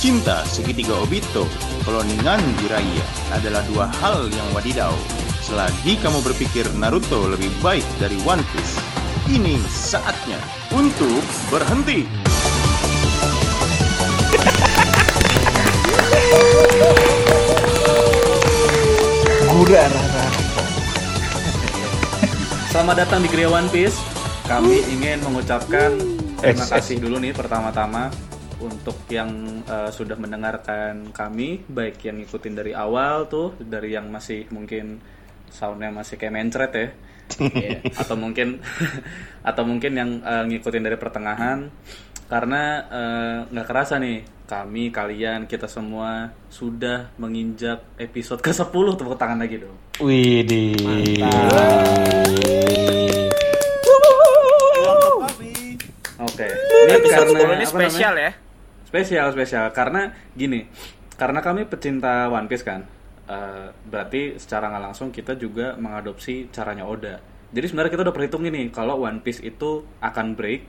cinta segitiga Obito, kloningan Jiraiya adalah dua hal yang wadidaw. Selagi kamu berpikir Naruto lebih baik dari One Piece, ini saatnya untuk berhenti. Gura Rara. Selamat datang di Gria One Piece. Kami ingin mengucapkan terima kasih dulu nih pertama-tama untuk yang eh, sudah mendengarkan kami, baik yang ngikutin dari awal tuh, dari yang masih mungkin soundnya masih kayak mencret ya, Iya. atau mungkin atau mungkin yang eh, ngikutin dari pertengahan, karena eh, nggak kerasa nih kami kalian kita semua sudah menginjak episode ke 10 tepuk tangan lagi dong. Widih. Oke. Ini episode 10 ini namanya? spesial ya. Spesial, spesial. Karena gini, karena kami pecinta One Piece kan, eh, berarti secara nggak langsung kita juga mengadopsi caranya Oda. Jadi sebenarnya kita udah perhitung ini kalau One Piece itu akan break.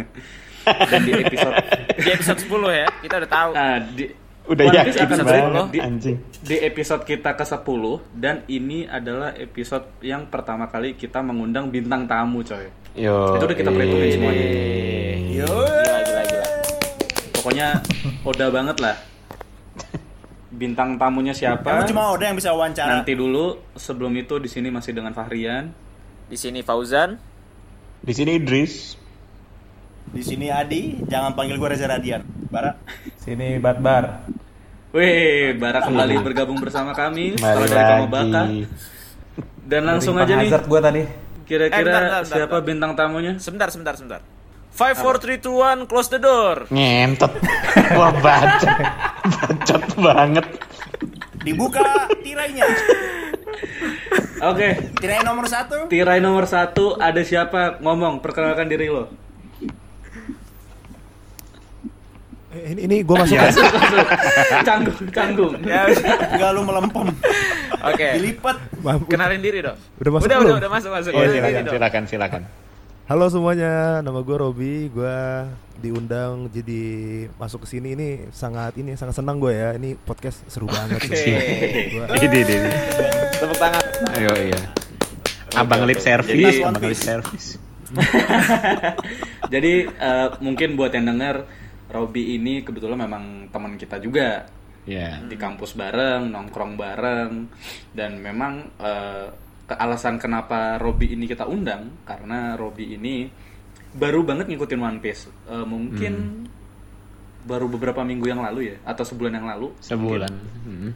Dan di episode Di episode 10 ya, kita udah tahu. nah, di Udah One yakin Piece akan banget, break di, anjing. di episode kita ke 10 dan ini adalah episode yang pertama kali kita mengundang bintang tamu coy. Yo. Itu udah kita perhitungin semuanya. Gila, gila, gila. Pokoknya Oda banget lah. Bintang tamunya siapa? Emang cuma Oda yang bisa wawancara. Nanti dulu sebelum itu di sini masih dengan Fahrian. Di sini Fauzan. Di sini Idris. Di sini Adi, jangan panggil gue Reza Radian. Bara. Sini Batbar. Wih, Bara kembali bergabung bersama kami setelah dari kamu lagi. Baka. Dan langsung aja nih, gua tadi. kira-kira Eh, bentar, bentar, siapa bentar. bintang tamunya? Sebentar, sebentar, sebentar. 5 4 3 2 1 close the door. Ngentot. Wah, bacot. Bacot banget. Dibuka tirainya. Oke, Tirai nomor satu. tirai nomor satu ada siapa? Ngomong, perkenalkan diri lo. Eh, ini ini gue masuk Ya, masuk, masuk. canggung, canggung. Ya, Enggak lu melempem. Oke. Dilipat. Maaf, Kenalin diri dong. Udah masuk udah, belum? udah, udah masuk, masuk. Oh, Kenalin diri silakan, silakan, silakan. Halo semuanya, nama gue Robi. Gue diundang jadi masuk ke sini ini sangat ini sangat senang gue ya. Ini podcast seru banget. Oke. sih. Gua- Ini, ini, ini. Tepuk tangan. Ayo, iya. Abang lip service, Jadi- abang lip service. Jadi eh, mungkin buat yang denger Robi ini kebetulan memang teman kita juga Ya. di kampus bareng, nongkrong bareng dan memang eh, ke- alasan kenapa Robi ini kita undang karena Robi ini baru banget ngikutin One Piece. Eh, mungkin baru beberapa minggu yang lalu ya atau sebulan yang lalu. Sebulan. Hmm.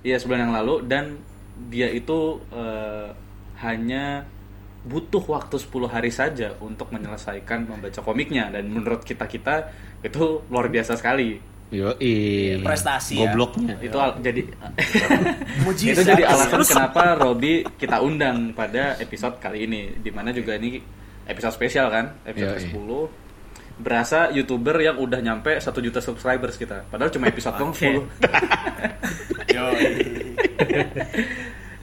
Iya sebulan yang lalu dan dia itu eh, hanya butuh waktu 10 hari saja untuk menyelesaikan membaca komiknya dan menurut kita kita itu luar biasa sekali. Yo, Prestasi ya. Gobloknya. Itu al- jadi itu jadi alasan kenapa Robi kita undang pada episode kali ini di mana juga ini episode spesial kan episode Yoi. ke-10 berasa youtuber yang udah nyampe 1 juta subscribers kita padahal cuma episode Oke. 10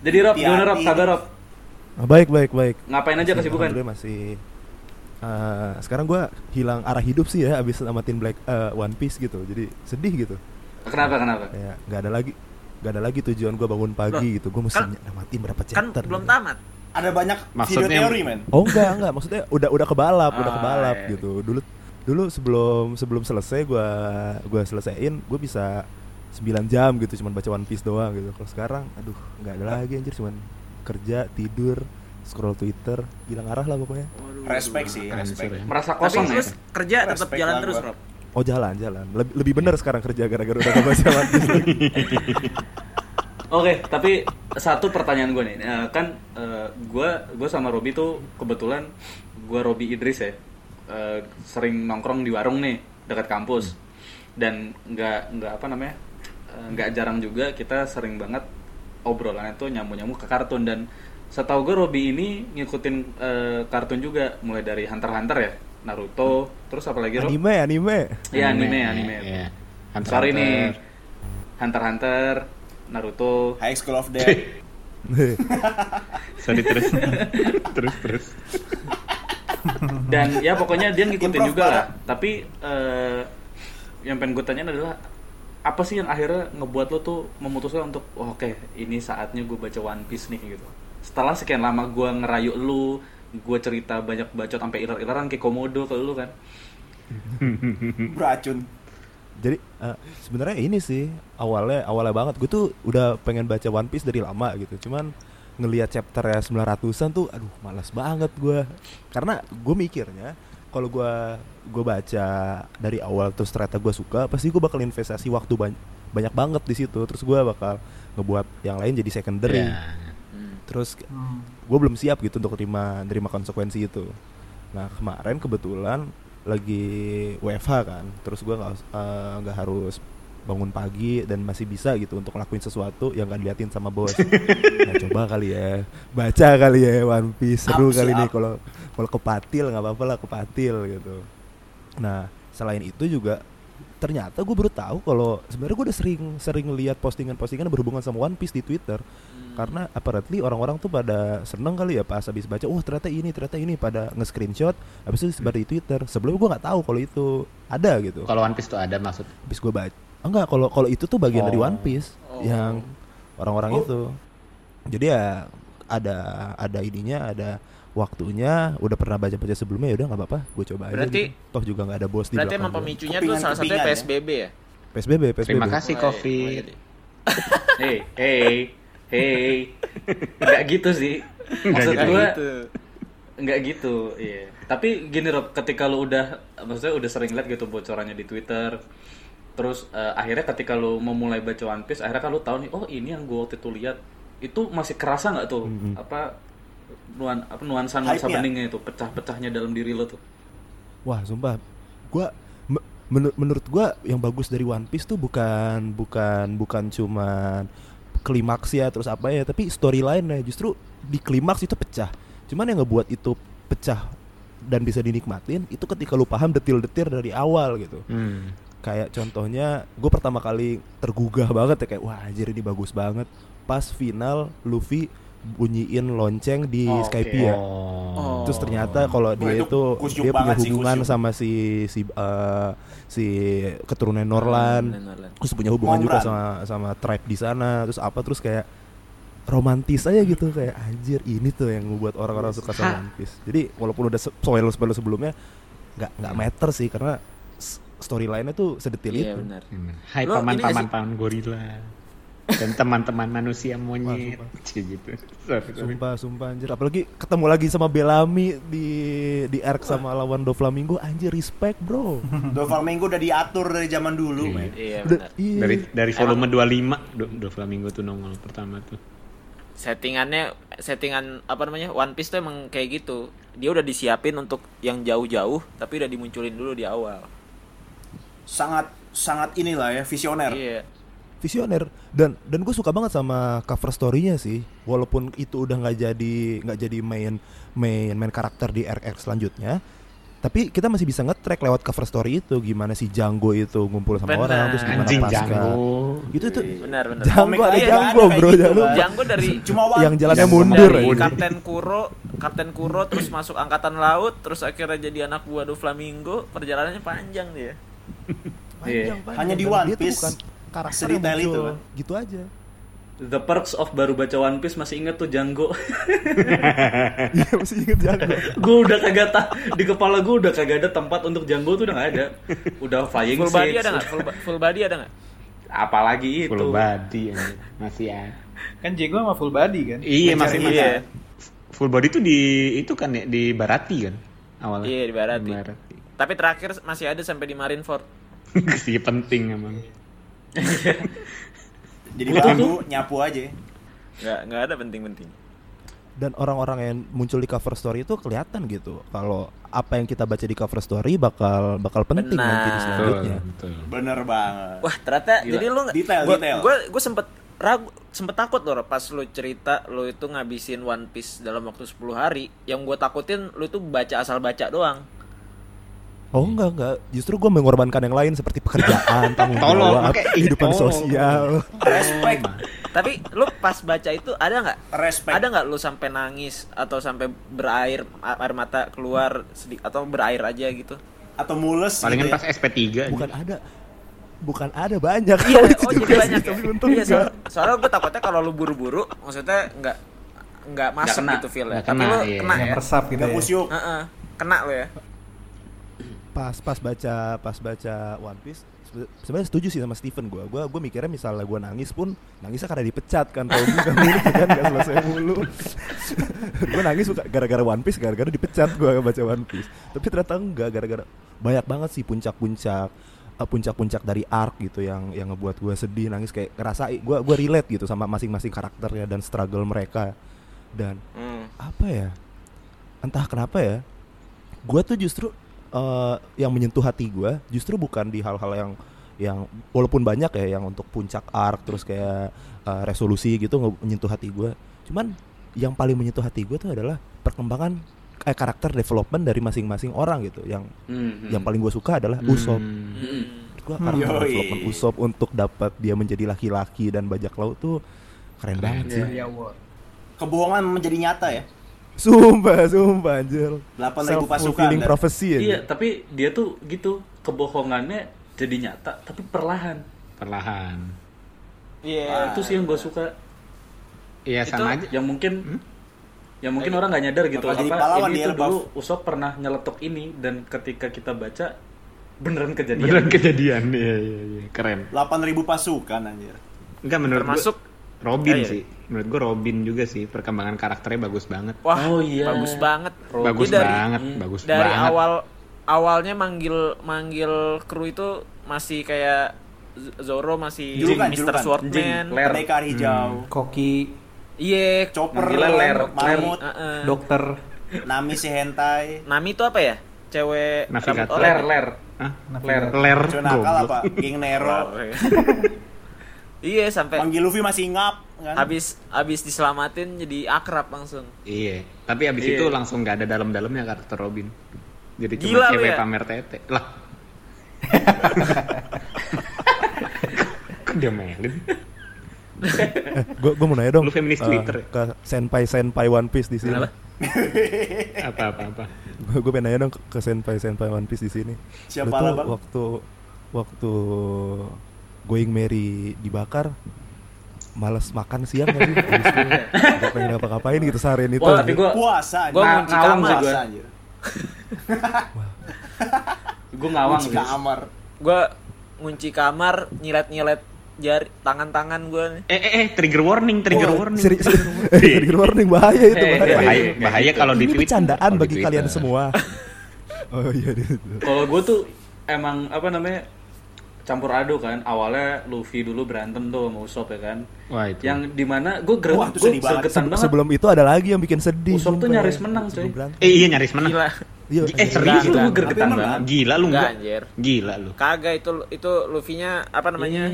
jadi Rob gimana Rob kabar Rob Ah, baik baik baik. ngapain aja kesibukan masih. Eh, sekarang gue hilang arah hidup sih ya abis namatin Black eh, One Piece gitu. Jadi sedih gitu. kenapa kenapa Kayak nggak ada lagi nggak ada lagi tujuan gue bangun pagi gitu. Gue mesti kan- namatin berapa Kan chapter. belum gitu. tamat. Ada banyak Maksudnya- video teori, men. Oh enggak enggak maksudnya udah udah kebalap udah Ah, kebalap iya. gitu dulu dulu sebelum sebelum selesai gua gua selesaiin gue bisa 9 jam gitu cuman baca One Piece doang gitu kalau sekarang aduh nggak ada lagi anjir cuman kerja tidur scroll Twitter hilang arah lah pokoknya Respect sih, respect. ya. merasa Tapi kosong ya terus kerja tetap jalan terus. Rob. oh jalan jalan lebih lebih bener sekarang kerja gara-gara udah gak lagi. Oke, tapi satu pertanyaan gue nih, Eh, kan gue gue sama Robi tuh kebetulan gue Robi Idris ya, eh, sering nongkrong di warung nih dekat kampus, dan nggak nggak apa namanya, eh, nggak jarang juga kita sering banget obrolannya tuh nyambung nyambung ke kartun dan setahu gue Robi ini ngikutin eh, kartun juga, mulai dari Hunter Hunter ya, Naruto, terus apa lagi Rob? anime anime Iya anime anime. Iya. Hunter Sorry x nih, Hunter. Hunter Hunter, Naruto, High School of Death. Sorry terus. terus terus. dan ya pokoknya dia ngikutin Improv juga parah. lah tapi eh, yang pengen gue tanyain adalah apa sih yang akhirnya ngebuat lo tuh memutuskan untuk oh, oke ini saatnya gue baca One Piece nih gitu setelah sekian lama gue ngerayu lu gue cerita banyak bacot sampai iler-ileran kayak komodo ke lu kan Beracun. Jadi eh, sebenarnya ini sih awalnya awalnya banget gue tuh udah pengen baca One Piece dari lama gitu. Cuman ngelihat chapter ya 900-an tuh aduh malas banget gue. Karena gue mikirnya kalau gue gue baca dari awal terus ternyata gue suka pasti gue bakal investasi waktu banyak banyak banget di situ terus gue bakal ngebuat yang lain jadi secondary Ya. Terus gue belum siap gitu untuk terima terima konsekuensi itu. Nah kemarin kebetulan lagi WFH kan terus gue nggak nggak harus bangun pagi dan masih bisa gitu untuk ngelakuin sesuatu yang gak diliatin sama bos. Nah coba kali ya baca kali ya One Piece seru Up kali nih up. kalau kalau kepatil nggak apa-apa lah kepatil gitu. Nah selain itu juga ternyata gue baru tahu kalau sebenarnya gue udah sering sering lihat postingan-postingan berhubungan sama One Piece di Twitter karena apparently orang-orang tuh pada seneng kali ya pas habis baca wah ternyata ini ternyata ini pada nge-screenshot habis itu disebar di Twitter sebelumnya gue nggak tahu kalau itu ada gitu Kalau One Piece tuh ada maksud. habis gue baca enggak kalau kalau itu tuh bagian dari Oh. One Piece yang orang-orang Oh. itu jadi ya ada ada ininya ada waktunya udah pernah baca-baca sebelumnya ya udah nggak apa-apa gue coba aja Berarti- gitu. toh juga nggak ada bos di Berarti emang pemicunya tuh salah satunya Kepingan-kepingan ya? PSBB ya? PSBB PSBB Terima kasih iya. hey hey hey nggak gitu sih maksud gitu. gue Gitu. nggak gitu iya tapi gini Rob ketika lu udah maksudnya udah sering lihat gitu bocorannya di Twitter terus eh, akhirnya ketika lu mau mulai baca One Piece akhirnya kan lu tahu nih oh ini yang gue waktu itu lihat itu masih kerasa nggak tuh apa nuan apa nuansa nuansa Hype-nya. beningnya itu pecah-pecahnya dalam diri lo tuh Wah, sumpah. Gua me- menur- menurut gua yang bagus dari One Piece tuh bukan bukan bukan cuman klimaks ya terus apa ya, tapi storyline-nya justru di klimaks itu pecah. Cuman yang ngebuat itu pecah dan bisa dinikmatin itu ketika lu paham detil-detil dari awal gitu. Hmm. Kayak contohnya gue pertama kali tergugah banget ya kayak wah anjir ini bagus banget pas final Luffy bunyiin lonceng di Oh, Skype ya. Oh. Terus ternyata kalau dia itu dia punya sih, hubungan kusyuk. sama si si eh, si keturunan Norland. Norland. Terus punya hubungan juga Momran. sama sama tribe di sana. Terus apa terus kayak romantis aja gitu kayak anjir ini tuh yang membuat orang-orang suka sama One Piece. Jadi walaupun udah spoiler spoiler sebelumnya nggak nggak meter sih karena storyline-nya tuh sedetil Iya itu. benar. Hmm. Hai paman-paman paman gorila dan teman-teman manusia monyet Wah, gitu. Sorry, sorry. Sumpah, sumpah anjir. Apalagi ketemu lagi sama Bellamy di di arc sama lawan Doflamingo, anjir respect, Bro. Doflamingo udah diatur dari zaman dulu, Iya. Iya benar. iya. Dari dari volume 25 Do, Do Flamingo tuh nongol pertama tuh. Settingannya settingan apa namanya? One Piece tuh emang kayak gitu. Dia udah disiapin untuk yang jauh-jauh tapi udah dimunculin dulu di awal. Sangat sangat inilah ya visioner. Iya. Visioner dan dan gue suka banget sama cover story-nya sih walaupun itu udah nggak jadi nggak jadi main main main karakter di RR selanjutnya tapi kita masih bisa nge-track lewat cover story itu gimana si Django itu ngumpul sama Benar. orang terus gimana Anjing pasca Django. gitu tuh Benar benar. Django ada Django bro gitu, jangan lu Bang. Django dari Cuma yang jalannya mundur dari aja. Kapten Kuro, Kapten Kuro terus masuk angkatan laut, terus akhirnya jadi anak buah Doflamingo, perjalanannya panjang dia. Iya. Panjang, Hanya di One Piece karakter yang sedetail itu, muncul gitu aja The perks of baru baca One Piece masih inget tuh Django. iya masih inget Django gue udah kagak tak di kepala gue udah kagak ada tempat untuk Django tuh udah gak ada. Udah flying Full body ada nggak? Full, full body ada nggak? Apalagi itu. Full body anjing. masih ya. Kan Jago sama full body kan? Iya masih iya. Iya. Full body tuh di itu kan ya di Barati kan awalnya. Iya di Barati. Barati. Tapi terakhir masih ada sampai di Marineford. Sih penting emang. Jadi baru nyapu aja. Nggak nggak ada penting-penting. dan orang-orang yang muncul di cover story itu kelihatan gitu kalau apa yang kita baca di cover story bakal bakal penting Benar. nanti di selanjutnya betul. Bener banget. Wah ternyata Gila. jadi lu nggak- Detail, gua, detail. Gue gue sempet ragu sempet takut loh pas lu cerita lu itu ngabisin One Piece dalam waktu 10 hari. Yang gue takutin lu itu baca asal baca doang. Oh enggak enggak justru gue mengorbankan yang lain seperti pekerjaan tanggung Tolong, jawab kehidupan tolong. sosial Respect, Tapi lu pas baca itu ada nggak? respect. Ada nggak lu sampai nangis atau sampai berair air mata keluar sedikit atau berair aja gitu? Atau mules Palingan gitu pas ya. SP3 aja. bukan ada bukan ada banyak. Iya, oh jadi sih, banyak ya. Tapi untung Iya, soal- soalnya gue takutnya kalau lu buru-buru, maksudnya nggak nggak masuk kena. gitu feel ya. Nggak Tapi kena, lu iya. kena Yang ya. meresap gitu Gak ya. Kena lu ya. Pas pas baca pas baca One Piece sebe- sebenarnya setuju sih sama Steven gue gue gue mikirnya misalnya gue nangis pun nangisnya karena dipecat kan kan ini kan gak selesai mulu. Gue nangis bukan gara-gara One Piece gara-gara dipecat gue baca One Piece. Tapi ternyata enggak gara-gara banyak banget sih puncak-puncak eh, puncak-puncak dari arc gitu yang yang ngebuat gue sedih nangis kayak ngerasa gue gue relate gitu sama masing-masing karakternya dan struggle mereka. Dan Hmm. apa ya? Entah kenapa ya gue tuh justru eh, yang menyentuh hati gue justru bukan di hal-hal yang yang walaupun banyak ya yang untuk puncak arc terus kayak eh, resolusi gitu menyentuh hati gue cuman yang paling menyentuh hati gue tuh adalah perkembangan eh, karakter development dari masing-masing orang gitu yang Hmm, yang paling gue suka adalah Usopp Hmm. gue karakter Yoi. development Usopp untuk dapat dia menjadi laki-laki dan bajak laut tuh keren banget sih Iya, Wor. Kebohongan menjadi nyata ya. Sumpah sumpah anjir 8.000 pasukan. Prophecy ya Iya, tapi dia tuh gitu kebohongannya jadi nyata, tapi perlahan. Perlahan. Iya. Itu sih yang gue suka. Iya Itu sama aja. Yang mungkin, yang mungkin orang nggak nyadar gitu apa ini dia, tuh Buff. dulu Usop pernah nyeletuk ini dan ketika kita baca beneran kejadian. Beneran kejadian. Iya iya iya. Keren. 8.000 pasukan anjir. Enggak menurut Termasuk Robin Ah, iya. sih. Menurut gua Robin juga sih perkembangan karakternya bagus banget. Wah, Oh, iya. bagus banget. bagus Dia dari banget, hmm, bagus dari banget. awal awalnya manggil manggil kru itu masih kayak Zoro masih Julukan, Mr. julukan. Swordman. Pendekar hijau. Koki, Iya. Chopper, Manggilnya ler, Mamut, Heeh. dokter, Nami si hentai. Nami itu apa ya? Cewek Navigator. rambut Ler, oranye. ler, Hah? ler. Ler Cuma nakal goblok. apa? Geng Nero. Iya sampai Panggil Luffy masih ngap kan. habis habis diselamatin jadi akrab langsung. Iya, tapi abis Iya. itu langsung gak ada dalam-dalamnya karakter Robin. Jadi Gila cuma cewek ya? pamer tete. Lah. Kok dia melin? gue gue mau nanya dong Lu feminis eh, Twitter ya? ke senpai senpai One Piece di sini? Apa apa apa. gue gue pengen nanya dong ke senpai senpai One Piece di sini Siapa Lu tuh lah, Bang? waktu waktu going Merry dibakar males makan siang gak sih nggak pengen ngapa-ngapain gitu seharian itu Wah, tapi gue Puasa. Gua Nga- ngunci kamar. sih gue. Puasa anjir. Gue ngawang sih. kamar. Gua ngunci kamar, nyilet-nyilet jari tangan-tangan gue nih. Eh eh eh trigger warning, trigger Oh, warning. seri- seri- trigger warning bahaya itu Eh, bahaya, bahaya bahaya kalau di ini tweet. bercandaan bagi kalian semua oh iya gitu. Kalau gue tuh emang apa namanya campur aduk kan. Awalnya Luffy dulu berantem tuh sama Usopp ya kan. Wah itu. Yang di mana gue Wah, greget, itu gue sedih banget. gregetan Se- banget. sebelum itu ada lagi yang bikin sedih Usopp tuh nyaris menang, coy. Eh iya nyaris menang. Gila. Iya, Eh serius itu gue Tapi banget. Gila lu Enggak, anjir. Gila lu. Kagak itu itu Luffy-nya apa namanya?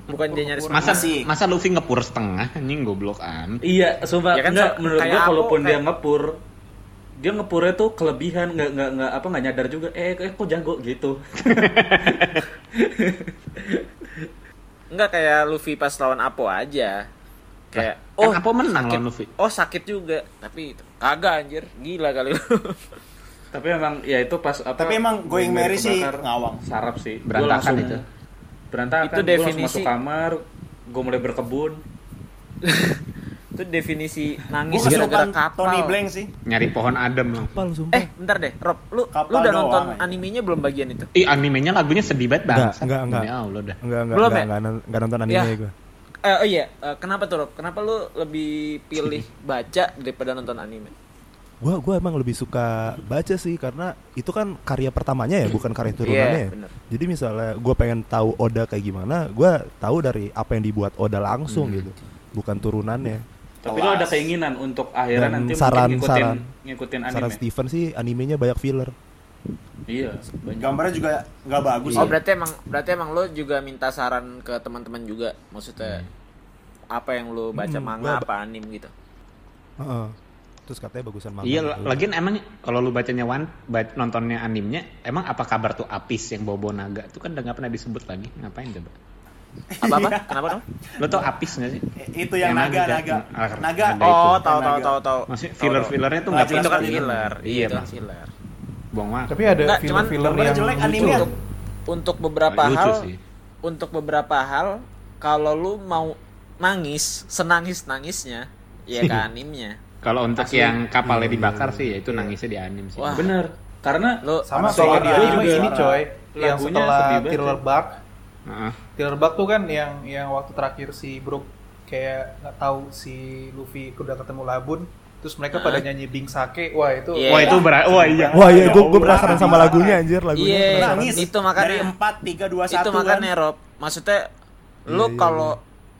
Bukan dia nyaris Masa Masih. masa Luffy ngepur setengah anjing goblok am. Iya, sumpah Ya kan, enggak so- menurut gue kalaupun dia ngepur dia ngepurnya tuh kelebihan nggak nggak nggak apa nggak nyadar juga eh, eh kok jago gitu Enggak kayak Luffy pas lawan Apo aja. Kayak kan Apo menang sakit. lawan Luffy. Oh, sakit juga. Tapi itu kagak anjir. Gila kali lu. tapi emang ya itu pas apa Tapi emang going merry sih ngawang. sarap sih Berantakan langsung itu. berantakan Itu definisi- masuk kamar gue mulai berkebun itu definisi Gue nangis gara-gara kapal. Tony Blank sih. Nyari pohon adem lu. Kapal sumpah Eh, bentar deh, Rob. Lu Kapal lu udah doang nonton aja. animenya belum bagian itu? Ih animenya lagunya sedih banget Enggak, banget. enggak, enggak. Ya Allah dah. Enggak, enggak, Belum enggak, ya? enggak, enggak nonton anime Ya. gue Eh, oh iya, Eh, kenapa tuh Rob? Kenapa lu lebih pilih baca daripada nonton anime? Gua gua emang lebih suka baca sih karena itu kan karya pertamanya ya, bukan karya turunannya. Iya, ya. bener. Jadi misalnya gua pengen tahu Oda kayak gimana, gua tahu dari apa yang dibuat Oda langsung Hmm. gitu, bukan turunannya. Tapi lo ada keinginan untuk akhirnya Dan nanti saran- mungkin ngikutin saran- ngikutin anime Saran Steven sih animenya banyak filler. iya banyak Gambarnya juga nggak bagus. Oh, ya. berarti emang berarti emang lu juga minta saran ke teman-teman juga. Maksudnya apa yang lu baca Hmm, manga apa anime gitu? Heeh. Terus katanya bagusan manga. Iya, gitu. lagian emang kalau lu bacanya one, ba- nontonnya animenya, emang apa kabar tuh Apis yang bawa naga? Itu kan udah nggak pernah disebut lagi. Ngapain coba? Apa apa? Kenapa kenapa? Lo tau Apis nggak sih? Itu yang naga, naga. Ah, Naga. ada Oh, tahu tahu Naga. tahu tahu. Maksudnya Tahu, filler-fillernya tuh Nggak nggak jelas Itu kan filler. Iya, Iya, itu kan filler. Buang waktu. Tapi ada Enggak, cuman filler-filler gambarnya yang jelek lucu. anime. Untuk untuk beberapa Lucu hal sih. untuk beberapa hal kalau lu mau nangis senangis nangisnya ya ke animnya Kalau untuk yang kapalnya dibakar sih ya itu nangisnya di anim sih. Wah. Bener. Karena lu Sama di dia anime juga ini coy. Yang setelah sedih banget Thriller tuh kan yang yang waktu terakhir si Brook kayak nggak tahu si Luffy udah ketemu Labun. Terus mereka pada nyanyi Bing Sake. Wah itu Iya. Wah itu berat. Wah iya. Wah iya, Ya gue gue Allah, penasaran sama lagunya anjir, lagunya Iya, penasaran. Nangis. itu makanya Dari 4, 3, 2, 1 itu makanya kan. Rob maksudnya Iya, lu iya, kalau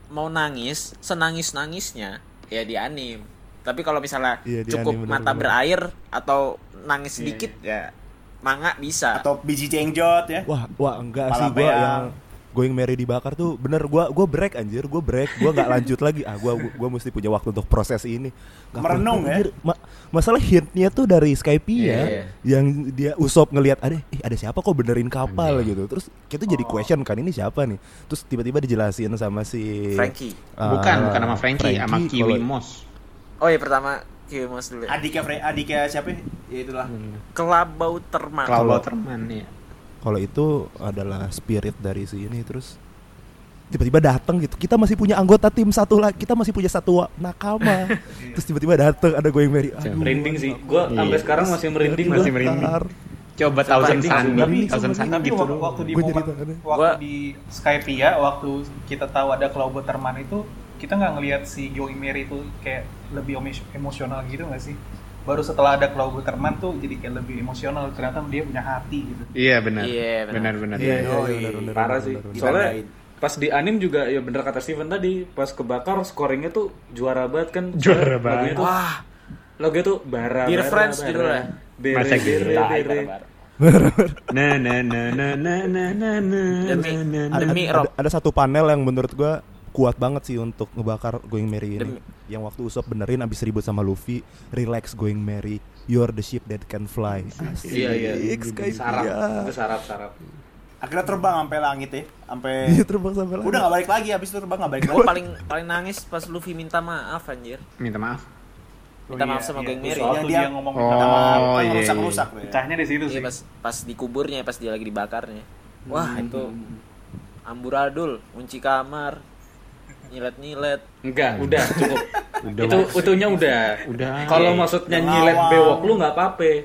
mau nangis senangis nangisnya ya di anim tapi kalau misalnya Iya, di cukup anim, bener, mata bener. berair atau nangis sedikit ya manga bisa Atau biji cengjot ya. Wah, wah enggak sih Peang. yang Going Merry dibakar tuh bener gua gua break anjir, gua break, gua nggak lanjut lagi. Ah, gua gua, gua mesti punya waktu untuk proses ini. Nggak Merenung ya? Ma- masalah hintnya tuh dari Skype ya, iya. yang dia usop ngelihat ada, ih ada siapa kok benerin kapal gitu. Terus kita jadi Oh. question kan ini siapa nih? Terus tiba-tiba dijelasin sama si Frankie ah, Bukan, bukan sama Frankie, sama Kiwi kalau- Moss. oh ya pertama Kimos dulu ya. Adiknya Fre adiknya siapa? Ya itulah. kelabau termak Kalau Waterman ya. Kalau itu adalah spirit dari si ini terus tiba-tiba datang gitu. Kita masih punya anggota tim satu lagi. Kita masih punya satu nakama. terus tiba-tiba datang ada Going Merry. Aduh, merinding sih. Gue Iya. sampai sekarang masih merinding. Masih merinding. Coba Thousand Sun, sih. tapi Thousand Sun tapi gitu waktu, di momen- waktu di Skype ya waktu kita tahu ada Cloud Terman itu kita nggak ngelihat si Going Merry itu kayak lebih emo- emosional gitu nggak sih baru setelah ada Cloud Terman tuh jadi kayak lebih emosional ternyata dia punya hati gitu Iya benar. Iya, benar. benar benar. Iya, iya, benar, benar, Parah sih. Soalnya pas di anim juga ya bener kata Steven tadi, pas kebakar scoringnya tuh juara banget kan. Juara banget. tuh- wah Lagunya tuh bara Dear bara, Friends bara. judulnya. Masa bere, gitu. bere. Na na na na na na na na Demi- ada, Demi ada, Rob. ada satu panel yang menurut gua kuat banget sih untuk ngebakar Going Merry ini. Demi- Yang waktu Usop benerin abis ribut sama Luffy, relax Going Merry, you're the ship that can fly. Asik, Iya iya. Skype Sarap. Itu sarap sarap. Akhirnya terbang sampai langit ya. Sampai Iya terbang sampai langit. Udah gak balik lagi habis itu terbang gak balik gue lagi. paling paling nangis pas Luffy minta maaf anjir Minta maaf. minta maaf iya, sama iya. Going Merry Waktu Yang dia, dia- ngomong Oh, minta maaf, iya, kan rusak iya. rusak tuh ya. pecahnya di situ Iya sih pas pas dikuburnya pas dia lagi dibakarnya wah itu amburadul kunci kamar nyilet nyilet Enggak, udah cukup. Udah. itu utuhnya udah. Udah. Kalau maksudnya nyilet bewok lu nggak apa-apa.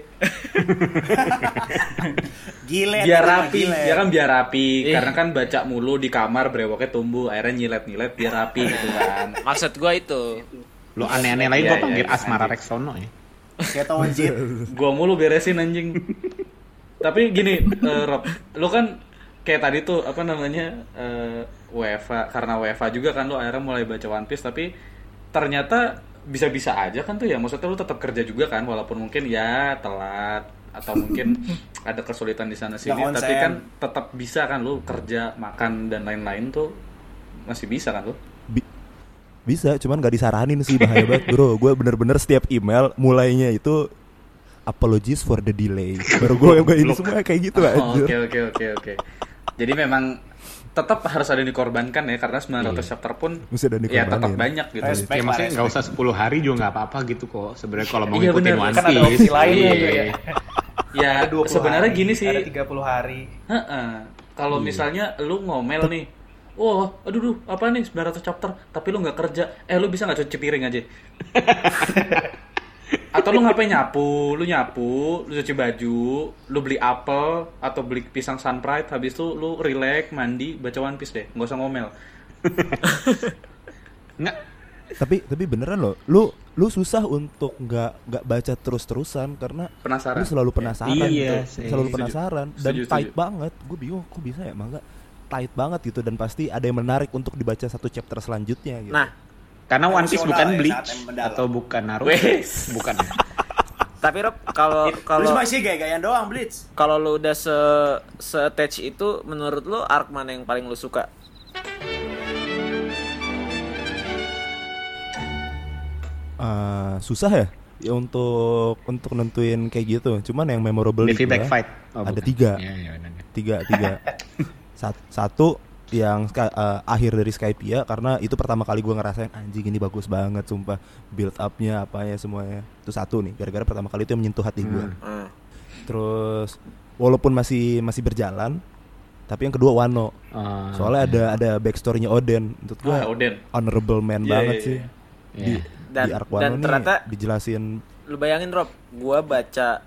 Gilet. biar rapi, gilet. ya kan biar rapi. Iya. Karena kan baca mulu di kamar brewoknya tumbuh, akhirnya nyilet-nyilet biar rapi gitu kan. maksud gua itu Lu aneh-aneh lagi Iya, gua iya, panggil iya, Asmara anjing. Reksono ya. Kayak tau jit. Gua mulu beresin anjing. Tapi gini, eh, Rob, lu kan kayak tadi tuh apa namanya eh UEFA karena UEFA juga kan lu akhirnya mulai baca One Piece tapi ternyata bisa-bisa aja kan tuh ya maksudnya lu tetap kerja juga kan walaupun mungkin ya telat atau mungkin ada kesulitan di sana sini tapi kan tetap bisa kan lu kerja makan dan lain-lain tuh masih bisa kan lu Bi- bisa, cuman gak disaranin sih bahaya banget bro. Gue bener-bener setiap email mulainya itu apologies for the delay. Baru gue gue ini semua kayak gitu Oh. Oke oke oke oke. Jadi memang tetap harus ada yang dikorbankan ya karena 900 chapter pun Mesti ada ya tetap banyak gitu. Respect Ya maksudnya nggak usah 10 hari juga nggak apa-apa gitu kok. Sebenarnya kalau mau Iya, ngikutin bener. One Kan ada Piece. opsi lain iya. gitu ya. Ya Ada 20 sebenarnya hari, gini sih. Ada 30 hari. Heeh. Kalau misalnya lu ngomel nih, Wah, aduh duh, apa nih 900 chapter, tapi lu nggak kerja, eh lu bisa nggak cuci piring aja? atau lu ngapain nyapu, lu nyapu, lu cuci baju, lu beli apel atau beli pisang sunpride, habis itu lu relax, mandi, baca One Piece deh, nggak usah ngomel. Nggak. Tapi tapi beneran loh, lu lu susah untuk nggak nggak baca terus-terusan karena Penasaran. lu selalu penasaran Iya, gitu. sih. selalu Setuju. penasaran dan Setuju, tight setuju. banget. Gue bingung kok bisa ya mangga tight banget gitu dan pasti ada yang menarik untuk dibaca satu chapter selanjutnya gitu. nah Karena One Piece bukan ya, Bleach atau bukan Naruto. Bukan. tapi Rob kalau kalau cuma sih gaya-gayaan doang Blitz. kalau lu udah se se attach itu menurut lu arc mana yang paling lu suka Eh, susah ya ya untuk untuk nentuin kayak gitu. Cuman yang memorable Navy itu Back ya, Fight. Oh, ada bukan. tiga. Iya, iya, benar. tiga tiga Sat- satu yang ska- eh, akhir dari Skypia karena itu pertama kali gue ngerasain anjing ini bagus banget sumpah build upnya apanya semuanya itu satu nih gara-gara pertama kali itu yang menyentuh hati gue Hmm. Hmm. terus walaupun masih masih berjalan tapi yang kedua Wano. Oh, Soalnya ada ada backstory-nya Oden. Menurut gua Ah, Oden. honorable man Iya, banget iya, sih. iya. Di, Iya. Dan- di arc dan Wano nih ternyata- dijelasin Lu bayangin Rob, gua baca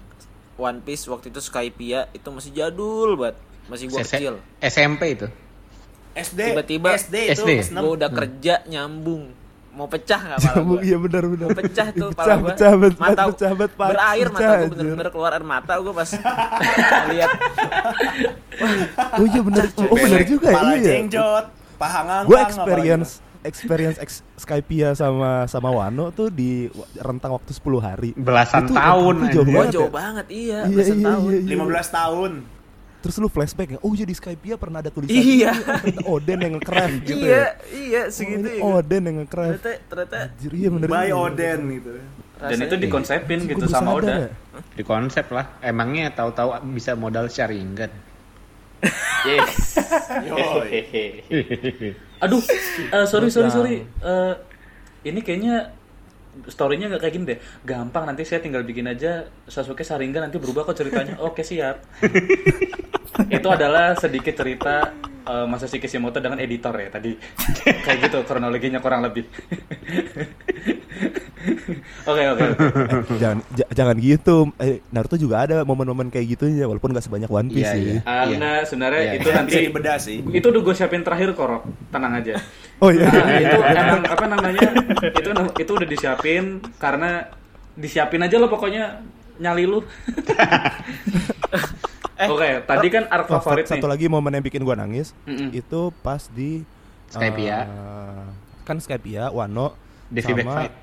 One Piece waktu itu Skypiea itu masih jadul banget, masih gua CC kecil. SMP itu. SD Tiba-tiba SD itu SD. Gua udah kerja nyambung, mau pecah nggak pala Nyambung, gua? iya benar benar. Mau pecah tuh Pecah, pala gua. pecah, bet- mata pecah, Pak. berair mata Pecah, gua anjir. bener-bener keluar air mata gua pas lihat Oh iya benar. Oh benar juga Pala iya. jengjot, paha ngangkang. Gue experience experience ex Skypiea sama sama Wano tuh di rentang waktu 10 hari. Belasan Itu tahun, itu jauh banget jauh ya. banget iya, Iya, belasan iya, tahun. iya, iya. 15 tahun. Terus lu flashback ya, oh jadi Skypiea pernah ada tulisan Iya. oh, Oden yang nge-craft gitu iya, ya. iya Oh, segitu ini ya. Oden yang nge-craft. Ternyata ternyata Anjir, iya bener By. Oden gitu. Dan rasanya- itu dikonsepin gitu sama Oda. ya. Di konsep lah. Emangnya tahu-tahu bisa modal Sharingan. Yes. Aduh, eh, sorry sorry sorry. Eh, ini kayaknya storynya nggak kayak gini deh. Gampang nanti saya tinggal bikin aja Sasuke Sharingan nanti berubah kok ceritanya. Oke siap. Itu adalah sedikit cerita eh, Masashi Kishimoto dengan editor ya tadi. kayak gitu kronologinya kurang lebih. Oke oke. Jangan jangan gitu. Eh, Naruto juga ada momen-momen kayak gitunya walaupun gak sebanyak One Piece Iya, sih. iya. Anda sebenarnya Iya, itu iya. nanti Bisa dibedah sih. itu udah gue siapin terakhir korok tenang aja Oh iya. Nah, itu emang apa namanya itu itu udah disiapin karena disiapin aja lo pokoknya nyali lu oke tadi kan arc Oh, favorit satu nih lagi momen yang bikin gua nangis Mm-mm. itu pas di Skypiea. eh, kan Skypiea, Wano Devi sama Backfight.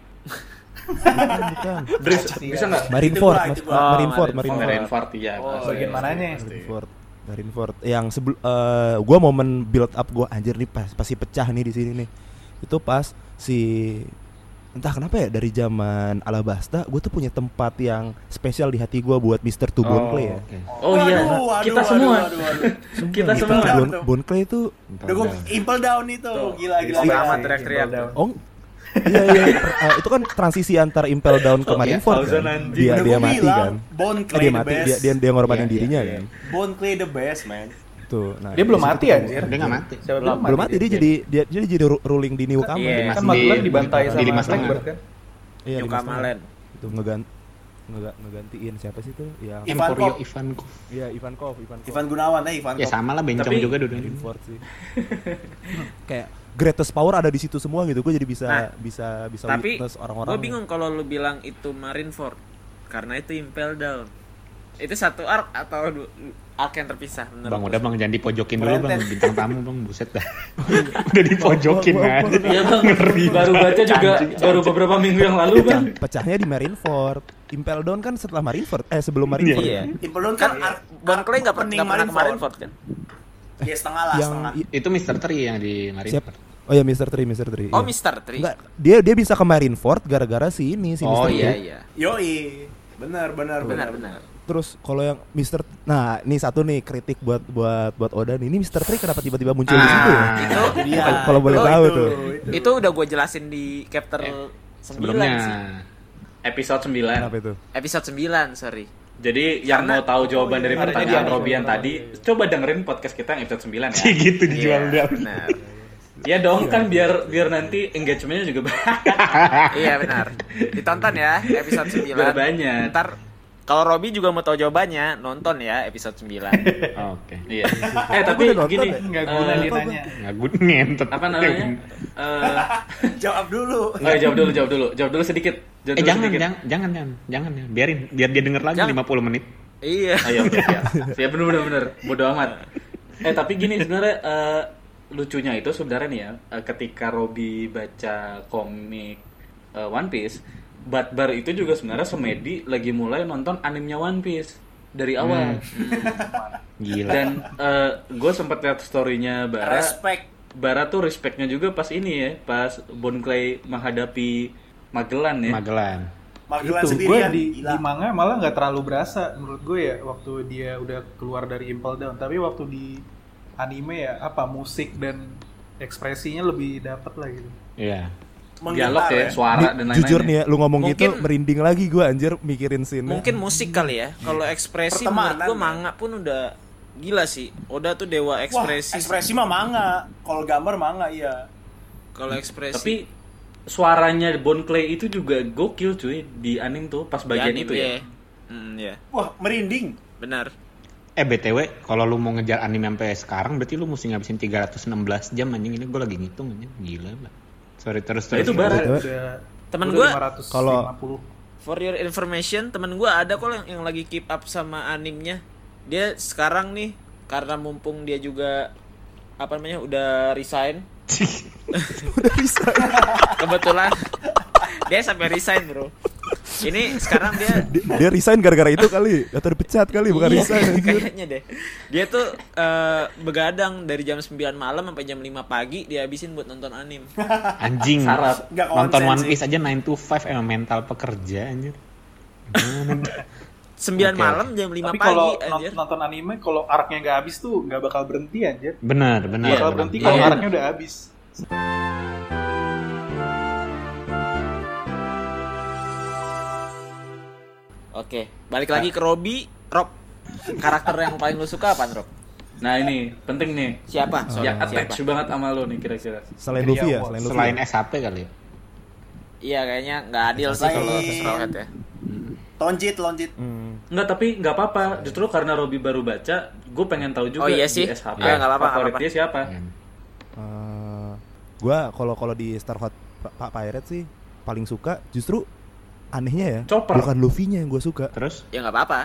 Bukan, bukan. Dris bisa nggak Marineford, Mas, gua. Marineford, Oh, Marineford. oh Marineford iya Oh, bagian mananya? Marineford. Marineford. Yang sebelum eh gua momen build up gua anjir nih pas pasti pecah nih di sini nih. Itu pas si entah kenapa ya dari zaman Alabasta gue tuh punya tempat yang spesial di hati gua buat Mr. Tubon Clay ya. oke. oh iya Waduh, waduh, kita waduh, semua waduh, waduh. kita Itu semua Bon, Clay itu Udah gue impel down itu. Gila gila. Sama gila. teriak-teriak tuh. oh iya iya Eh, itu kan transisi antara Impel Down ke Marineford Thousand kan. Dia Udah dia mati bilang, kan. Bone Eh, Clay dia the mati best. dia dia, dia ngorbanin Iya, dirinya iya, kan. Bone Clay the best, man. Tuh. Nah, Dia belum di situ mati ketemu. anjir. Dia nggak mati. Siapa belum, belum mati dia jadi dia dia jadi ru- ruling di New Kama. Iya. Kan Magelang di- dibantai di sama. Blackbird kan? Iya, New lima setengah. Kamalen. Itu ngegan ngega- ngegantiin siapa sih tuh? Yang Ivan Emporio Kov. Ivankov. Iya, Ivan Kov, Ivan Kov. Ivan Gunawan eh Ivan Ya sama lah bencong Tapi- juga. Marineford sih. Kayak greatest power ada di situ semua gitu. Gue jadi bisa Nah, bisa bisa Tapi witness orang-orang. gue bingung kalau lu bilang itu Marineford karena itu Impel Down. Itu satu arc atau arc yang terpisah menurut Bang udah bang jangan dipojokin dulu bang bintang tamu bang buset dah. udah dipojokin kan. Iya bang, baru baca juga baru beberapa minggu yang lalu bang. Pecahnya di Marineford. Impel Down kan setelah Marineford. Eh sebelum Marineford. Iya. Impel down Kan kan Bon Clay nggak pernah ke. Marineford kan? Ya setengah lah, Yang setengah. Itu Mr. Tri yang di siapa? Marineford. Oh ya Mr. Tree, Mr. Tree. Oh iya. Mister Tri. Enggak, dia dia bisa ke Marineford gara-gara si ini si Oh, Mr. iya Tree. iya. Yoi. Benar, benar, Benar benar. Terus kalau yang Mr. Nah, ini satu nih kritik buat buat buat Oda nih. Ini Mr. Tree kenapa tiba-tiba muncul di situ ya? Ah, Itu Dia. Kalau- Kalau boleh Oh, tahu itu, tuh. itu. itu udah gue jelasin di chapter 9 sebelumnya. sih. Episode 9 Kenapa itu? Episode 9, sorry. Jadi yang mau tahu jawaban dari Ada pertanyaan dia, Robian ada tadi, coba dengerin podcast kita yang episode 9 ya. gitu dijual Iya, dia. benar. Ya dong kan biar biar nanti engagementnya juga banyak. iya benar. Ditonton ya episode 9. Biar banyak. Ntar kalau Robi juga mau tahu jawabannya, nonton ya episode 9. Oke. Iya. Eh tapi gini, ya? Nggak guna eh, dia nanya. Nggak good ngentot. apa namanya? Eh, Jawab dulu. oh, ya, jawab dulu, jawab dulu, jawab dulu sedikit. Jawab Eh dulu jangan, sedikit. jangan, jangan, jangan, jangan ya. Biarin, biar dia denger lagi Jangan. 50 menit. iya. Ayo, oke, ya. Ya bener bener bener. Bodoh amat. Eh tapi gini sebenarnya eh, lucunya itu sebenarnya nih ya, eh, ketika Robby baca komik eh, One Piece, Batbar itu juga sebenarnya semedi lagi mulai nonton animenya One Piece dari awal. Gila. Dan gue sempat lihat storynya Bara. Respect. Bara tuh respectnya juga pas ini ya, pas Bon Clay menghadapi Magellan ya. Magelan. Magelan itu gue di, Gila. di manga malah nggak terlalu berasa menurut gue ya waktu dia udah keluar dari Impel Down tapi waktu di anime ya apa musik dan ekspresinya lebih dapet lah gitu Iya. Dialog Menggitar ya, suara Di- dan lain-lain. jujur ya. nih ya, lu ngomong gitu Mungkin- merinding lagi gua anjir mikirin scene. Mungkin musik kali ya. Kalau ekspresi menurut gue ya. manga pun udah gila sih. Oda tuh dewa Wah, ekspresi. ekspresi mah manga. Kalau gambar manga iya. Kalau ekspresi. Tapi suaranya Bon Clay itu juga gokil cuy di anime tuh pas bagian anime, itu ya. iya. Hmm, ya. Wah, merinding. Benar. Eh BTW, kalau lu mau ngejar anime sampai sekarang berarti lu mesti ngabisin 316 jam anjing ini gue lagi ngitung anjing. Gila lah. Sorry terus Nah, terus. itu barat. Udah Temen 550. kalau- For your information, temen gua ada kok yang, yang lagi keep up sama animenya. Dia sekarang nih karena mumpung dia juga apa namanya udah resign. udah bisa. Kebetulan dia sampai resign, Bro. Ini sekarang dia dia, dia resign gara-gara itu kali atau dipecat kali bukan Iya, resign anjir. kayaknya deh. Dia tuh eh, begadang dari jam 9 malam sampai jam 5 pagi dihabisin buat nonton anim. Anjing. Nggak Nonton konsen One sih. Piece aja 9 to 5 emang mental pekerja anjir. 9 Oke. malam jam 5 Tapi pagi kalau anjir. nont- nonton anime kalau araknya nggak habis tuh nggak bakal berhenti aja. Benar, benar. bakal benar. berhenti kalau Iya. araknya udah habis. Oke, balik lagi ke Robi. Rob, karakter yang paling lu suka apa, Rob? Nah ini penting nih. Siapa? Yang Siapa? attach banget sama lo nih kira-kira. Selain Luffy ya, Iya, selain Luffy. Selain ya? SHP kali ya. Iya, kayaknya nggak adil sih kalau Straw Hat ya. Lonjit, lonjit. Hmm. Enggak tapi nggak apa-apa. Justru karena Robi baru baca, gue pengen tahu juga Oh, iya di sih. SHP Iya, nggak apa-apa, nggak favoritnya siapa. Iya. Eh, gua kalau kalau di Star Hot Pak Pirate sih paling suka justru anehnya ya Chopper. bukan Luffy-nya yang gua suka Terus Ya nggak apa-apa.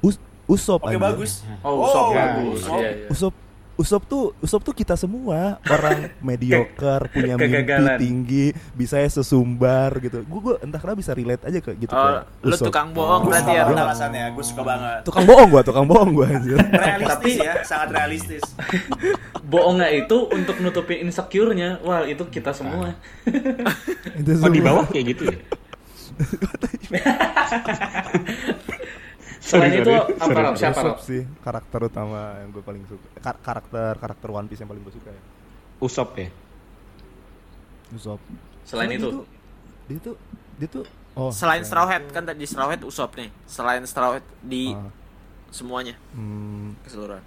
Us Usop Oke, anjir. bagus. Oh, Oh, Usop ya. bagus. Usop. Iya, iya. Usop Usop tuh Usop tuh kita semua orang mediocre punya mimpi Kegagalan. tinggi bisa sesumbar gitu gue gue entah kenapa bisa relate aja ke gitu Oh, ke lu Usopp. tukang bohong Gue berarti ya. alasannya, gue suka banget. tukang bohong gua tukang bohong gua anjir Realistis ya, sangat realistis. Bohongnya itu untuk nutupin insecure-nya. Wah, itu kita semua. Itu Oh di semua. bawah kayak gitu ya? Selain Sorry, itu sorry. apa Sorry. Rob? Siapa Rob? sih karakter utama yang gue paling suka Kar- karakter karakter One Piece yang paling gue suka ya Usop ya? Usopp Selain Soalnya itu. dia tuh dia tuh dia tuh oh Selain ya. Straw Hat kan tadi Straw Hat Usop nih. Selain Straw Hat di Ah, semuanya hmm, keseluruhan.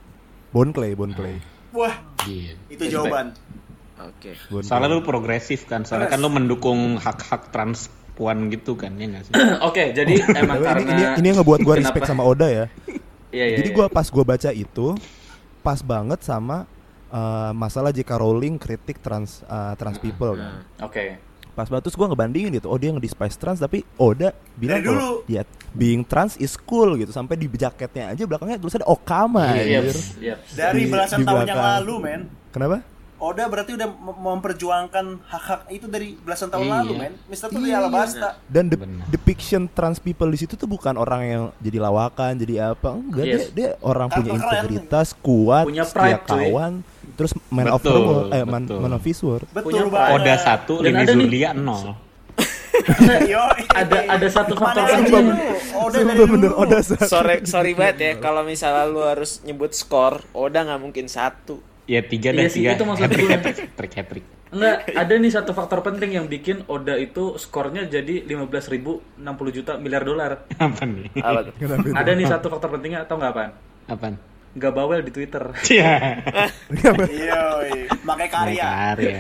Bone Clay Bone Clay Wah, Iya. itu jawaban. Oke. Bone Soalnya lu progresif kan, soalnya kan lu mendukung hak-hak transpuan gitu kan, ya nggak sih? Oke, jadi emang Tapi karena ini, ini, ini yang ngebuat gue respect sama Oda ya Iya, iya. Jadi iya. gua pas gua baca itu pas banget sama uh, masalah J.K. Rowling kritik trans uh, trans people kan. Oke. Pas banget terus gua ngebandingin gitu. Oh dia nge-despise trans tapi Oda bilang Dari kalau ya being trans is cool gitu. Sampai di jaketnya aja belakangnya tulisannya Okama Iya, anjir. iya. Dari Di- belasan di tahun yang lalu, men. Kenapa? Oda berarti udah mem- memperjuangkan hak-hak itu dari belasan tahun Iya. lalu, men. Mister tuh di Alabasta. Dan de- Benar. depiction trans people di situ tuh bukan orang yang jadi lawakan, jadi apa? Enggak, Yes. dia dia orang Kan punya keren. integritas, kuat, Punya setia pride, cuy. kawan, terus man of the Betul, world, eh man, betul. man of his world. Betul Punya banget. Oda satu, Dan Lini Zulia nol. Yo, Ada ada satu faktor penting. Oda dulu. Oda sa- Sorry sorry banget ya kalau misalnya lu harus nyebut skor, Oda nggak mungkin satu. Ya tiga Iya dan sih, tiga. itu maksud gue. hat-trick, hat-trick. Enggak, ada nih satu faktor penting yang bikin Oda itu skornya jadi 15.060 juta miliar dolar. Apa nih? Apa? Ada nih satu faktor pentingnya atau nggak apaan? Apaan? Nggak bawel di Twitter. Iya. Iya, pakai karya. Karya.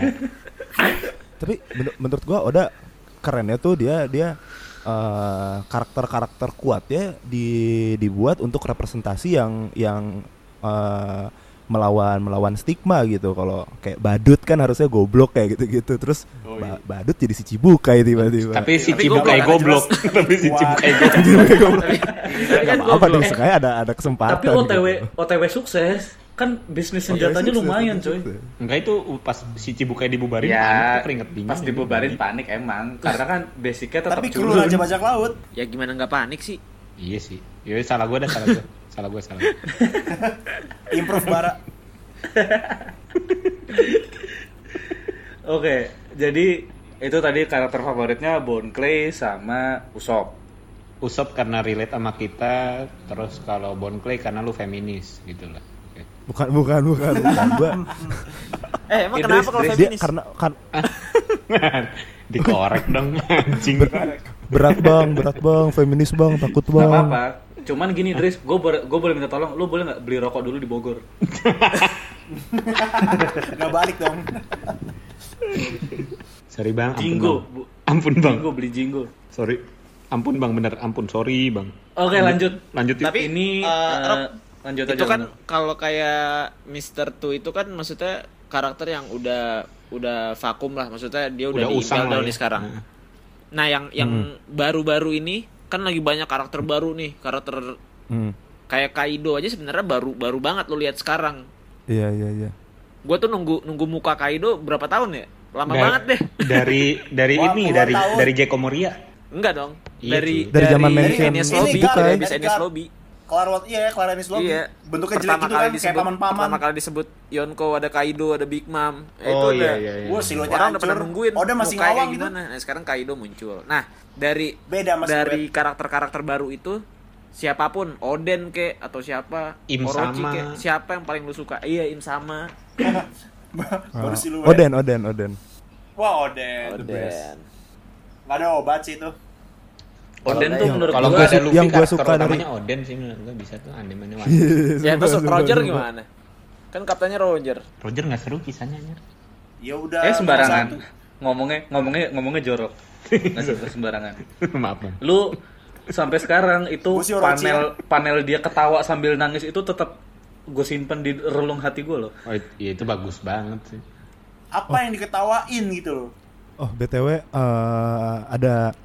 Tapi menur- menurut gua Oda kerennya tuh dia dia eh, karakter-karakter kuatnya di dibuat untuk representasi yang yang eh, melawan melawan stigma gitu. Kalau kayak badut kan harusnya goblok kayak gitu-gitu. Terus ba- badut jadi si cibukai tiba-tiba. Tapi si Cibukai goblok. Tapi si. Cibukai goblok. Tapi kan apa nih sekali ada ada kesempatan. Tapi OTW gitu. OTW sukses. Kan bisnis senjatanya Sukses, lumayan, sukses. coy. Enggak itu pas si Cibukai dibubarin Ya, panik keringet dingin. pas dibubarin panik emang. Karena kan basicnya tetap Tapi kru culun. raja bajak laut. Ya gimana nggak panik sih? Iya sih. Iya salah gua dah salah gua. Salah gua salah. Improve bara. Oke, jadi itu tadi karakter favoritnya Bon Clay sama Usop. Usop karena relate sama kita, terus kalau Bon Clay karena lu feminis gitu lah. Oke. Bukan bukan bukan bukan gua. Eh emang Idris, kenapa kalau Idris. Dia feminis? karena kan Dikorek dong anjing. berat bang, berat bang, feminis bang, takut Gak bang. apa-apa. Cuman gini, Dris, gue gue boleh minta tolong, lu boleh nggak beli rokok dulu di Bogor? Nggak balik dong. Sorry bang, ampun Jinggo, bang. Ampun bang. Jinggo beli Jinggo. Sorry. Ampun bang, bener. Ampun, sorry bang. Oke, lanjut. Lanjut yuk. Tapi Ini eh, Rob, lanjut itu aja. kan kalau kayak Mr. Two itu kan maksudnya karakter yang udah udah vakum lah maksudnya dia udah, Udah di usang lah down ya. sekarang. Nah. Nah, yang yang baru-baru ini kan lagi banyak karakter baru nih, karakter Hmm. kayak Kaido aja sebenarnya baru baru banget lo lihat sekarang. Iya iya iya. Gue tuh nunggu nunggu muka Kaido berapa tahun ya? Lama Dari- banget deh. Dari dari Wah, ini, dari tahun. dari Jeko Moria. Enggak dong. Iya, dari. Dari zaman dari mention Enies ini Lobby, dari dari. Kelar waktu iya, kelar Enies Lobby. Iya. Bentuknya jelek pertama gitu kali kan, kayak disebut, paman-paman. Pertama kali disebut Yonko ada Kaido, ada Big Mom. Eh, Oh, itu iya, udah iya, iya. Wah, siluetnya orang udah pada nungguin Oda masih mukanya ngawang kayak gitu. gimana. Nah, sekarang Kaido muncul. Nah, dari Beda mas dari karakter-karakter baru itu siapa pun Oden ke atau siapa Im Orochi sama. ke siapa yang paling lu suka iya Im sama Baru Ah, siluet. Oden Oden Oden. Wah, Oden. the best. Oden Nggak ada obat sih itu. Oden tuh yang- menurut Kalau gua gue ada Luffy yang gua karakter suka dari- Oden sih menurut gue bisa tuh anime-anime One ya terus Roger sumpah, gimana kan kaptennya Roger Roger nggak seru kisahnya anjir. Ya udah. eh sembarangan. Ngomongnya ngomongnya ngomongnya jorok. Nggak sembarangan. Maaf. Lu sampai sekarang itu panel panel dia ketawa sambil nangis itu tetap gue simpen di relung hati gue loh. Oh, iya itu bagus banget sih. Apa yang diketawain gitu loh. Oh btw eh, ada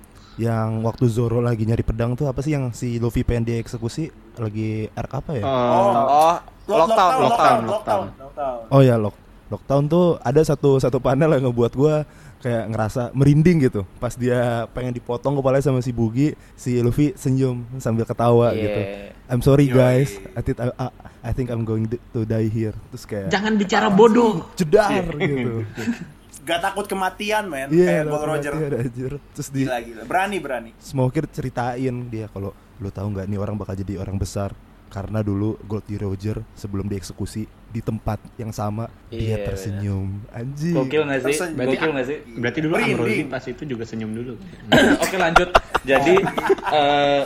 yang waktu Zoro lagi nyari pedang tuh apa sih yang si Luffy pengen dieksekusi lagi arc apa ya? Oh, oh Lock- lockdown lockdown, lockdown. Oh ya lock lockdown tuh ada satu satu panel yang ngebuat gua kayak ngerasa merinding gitu pas dia pengen dipotong kepalanya sama si Bugi si Luffy senyum sambil ketawa Iya. gitu I'm sorry Yoi. guys I think I, I- I think I'm going to die here terus kayak Jangan bicara bodoh. jedar gitu Gak takut kematian men. iya Kayak Gold Roger. iya, anjir. terus di Gila gila. Berani berani. Smoker ceritain dia kalau lu tahu nggak nih orang bakal jadi orang besar karena dulu Goldie Roger sebelum dieksekusi di tempat yang sama dia Iya, tersenyum anjing Gokil nggak sih? Terus- Gokil nggak sih? Berarti dulu Merinding. Amrodi pas itu juga senyum dulu. Oke lanjut. Jadi eh,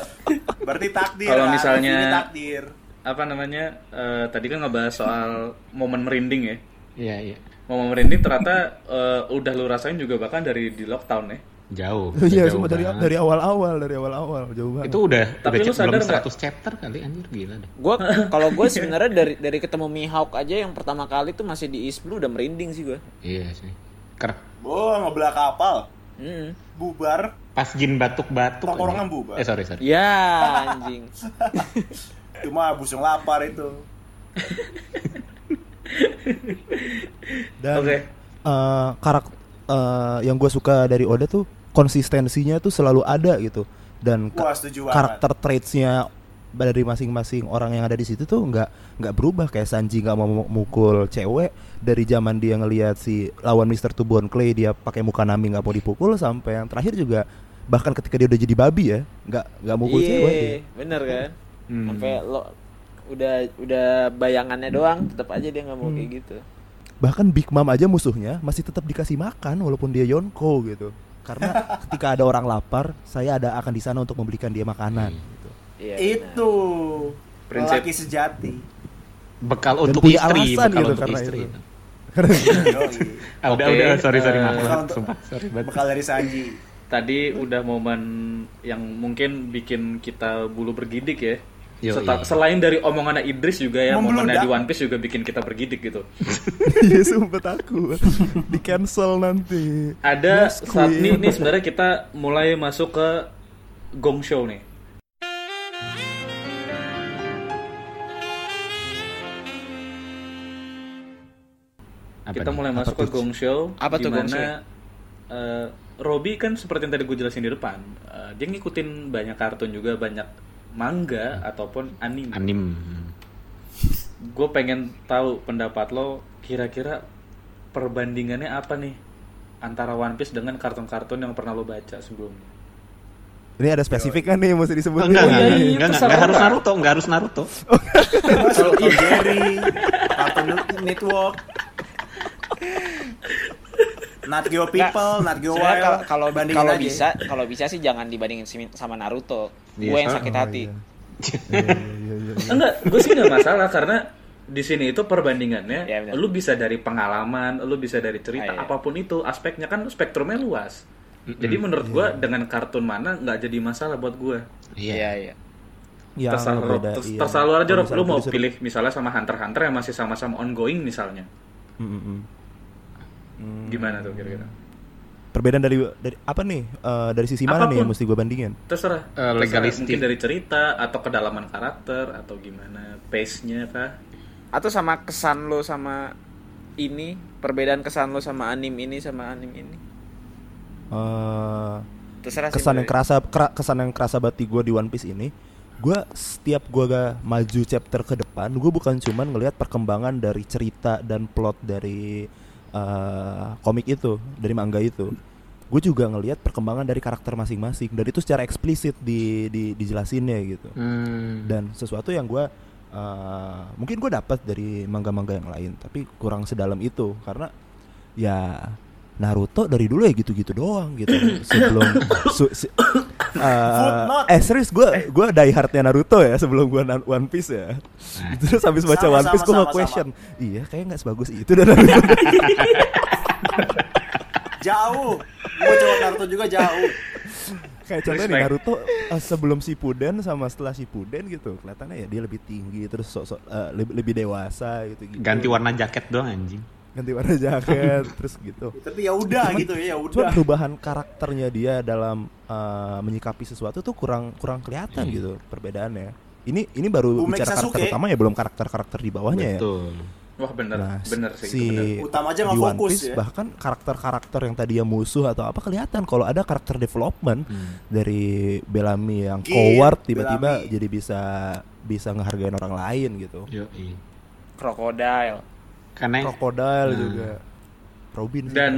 Berarti takdir. Kalau kan? misalnya- Ini takdir. apa namanya? eh, tadi kan ngebahas soal momen merinding ya. Iya iya. Momen merinding ternyata eh, udah lu rasain juga bahkan dari di lockdown ya. Jauh. iya jauh semua dari banget. dari awal-awal dari awal-awal jauh banget itu udah Tapi udah lu belum sadar nggak? 100 chapter kali anjir gila deh. Gua kalau gue sebenarnya dari dari ketemu Mihawk aja yang pertama kali tuh masih di East Blue udah merinding sih gue. Iya sih. Ker Oh, ngebelah kapal. Hmm. Bubar. pas Jin batuk-batuk. Anjir. bubar. Eh sorry sorry. Ya anjing. Cuma busung lapar itu. dan Oke. eh, karak eh, yang gue suka dari Oda tuh konsistensinya tuh selalu ada gitu dan Wah, karakter traitsnya dari masing-masing orang yang ada di situ tuh nggak nggak berubah kayak Sanji nggak mau mu- mukul cewek dari zaman dia ngelihat si lawan Mr. Tubon Clay dia pakai muka nami nggak mau dipukul sampai yang terakhir juga bahkan ketika dia udah jadi babi ya nggak nggak mukul cewek dia. Iya, bener kan? Hmm. Sampai lo udah udah bayangannya doang tetap aja dia nggak mau kayak gitu. bahkan Big Mom aja musuhnya masih tetap dikasih makan walaupun dia Yonko gitu karena ketika ada orang lapar saya ada akan di sana untuk membelikan dia makanan gitu. Iya. Itu Prinsip. lelaki sejati. Bekal Dan untuk punya istri, alasan bekal gitu untuk karena istri. itu. Yoi. Ah, udah Oke, udah sorry sorry eh, maaf untuk- sumpah sorry banget. Bekal dari Sanji. Tadi udah momen yang mungkin bikin kita bulu bergidik ya. Yo, Seta- iya. Selain dari omongannya Idris juga ya, momennya di One Piece juga bikin kita bergidik gitu. Iya sumpah takut di cancel nanti. Ada Yes, saat ini nih sebenarnya kita mulai masuk ke Gong Show nih. Apa kita nih? mulai Apa masuk ke tuh? Gong Show Apa tuh Gong Show? eh, Robby kan seperti yang tadi gue jelasin di depan eh, dia ngikutin banyak kartun juga banyak manga ataupun anime Anim. gue pengen tahu pendapat lo kira-kira perbandingannya apa nih antara One Piece dengan kartun-kartun yang pernah lo baca sebelumnya Ini ada spesifik kan nih yang mesti disebut. Oh, enggak, iya, enggak, iya, enggak, enggak, terserah. enggak harus Naruto, enggak harus Naruto. Kalau Jerry, Cartoon Network, Nat Geo People, Nat Geo Wild. kalau kalau bandingin kalau aja. bisa kalau bisa sih jangan dibandingin sama Naruto. Iya, gue yang soalnya- sakit Oh, hati. iya. Iya, iya, iya, iya. Enggak, gue sih nggak masalah karena di sini itu perbandingannya, Iya, benar. lu bisa dari pengalaman, lu bisa dari cerita, Ah, iya. apa pun itu, aspeknya kan spektrumnya luas. Jadi menurut gue dengan kartun mana nggak jadi masalah buat gue. Iya, iya. Yang terserah, beda, terus- iya. terserah lu aja, Rob. lu mau pilih misalnya sama Hunter Hunter yang masih sama-sama ongoing misalnya, Mm, mm, mm. Hmm. gimana tuh kira-kira? Perbedaan dari dari apa nih? Eh, dari sisi mana nih yang Apa pun. mesti gue bandingin? Terserah. Terserah. legalistik. Mungkin dari cerita atau kedalaman karakter atau gimana, pace-nya kah? Atau sama kesan lo sama ini, perbedaan kesan lo sama anim ini sama anim ini. Eh, Terserah sih, kesan Bro. yang kerasa kera- kesan yang kerasa banget di gue di One Piece ini gue setiap gue gak maju chapter ke depan gue bukan cuman ngelihat perkembangan dari cerita dan plot dari eh, komik itu dari manga itu gue juga ngelihat perkembangan dari karakter masing-masing dan itu secara eksplisit di, di dijelasinnya gitu Hmm. dan sesuatu yang gue eh, mungkin gue dapat dari manga-manga yang lain tapi kurang sedalam itu karena ya Naruto dari dulu ya gitu-gitu doang gitu sebelum su- si- eh, Footnote. eh serius gue gue die hardnya Naruto ya sebelum gue One Piece ya terus habis baca Sama, One Piece sama, gue sama, nge question iya kayaknya nggak sebagus itu dan Naruto Jauh. Gue coba Naruto juga jauh. kayak contohnya nih. Naruto eh, sebelum Shippuden sama setelah Shippuden gitu kelihatannya ya dia lebih tinggi terus sok-sok eh, lebih, lebih dewasa gitu, gitu Ganti warna jaket doang anjing. Ganti warna jaket terus gitu Tapi ya udah gitu ya, ya Cuma udah. perubahan karakternya dia dalam uh, menyikapi sesuatu tuh kurang kurang kelihatan gitu perbedaannya. Ini ini baru Umek bicara karakter Sasuke. utama ya belum karakter-karakter di bawahnya ya. Betul. Wah bener, Nah, bener sih. si itu bener. Utama aja nggak fokus Piece ya. bahkan karakter-karakter yang tadinya musuh atau apa kelihatan kalau ada karakter development Hmm. dari Bellamy yang Git, coward tiba-tiba Bellamy. jadi bisa bisa ngehargain orang lain gitu. Yoi. Crocodile. Karena Crocodile Nah. juga. Robin sih Dan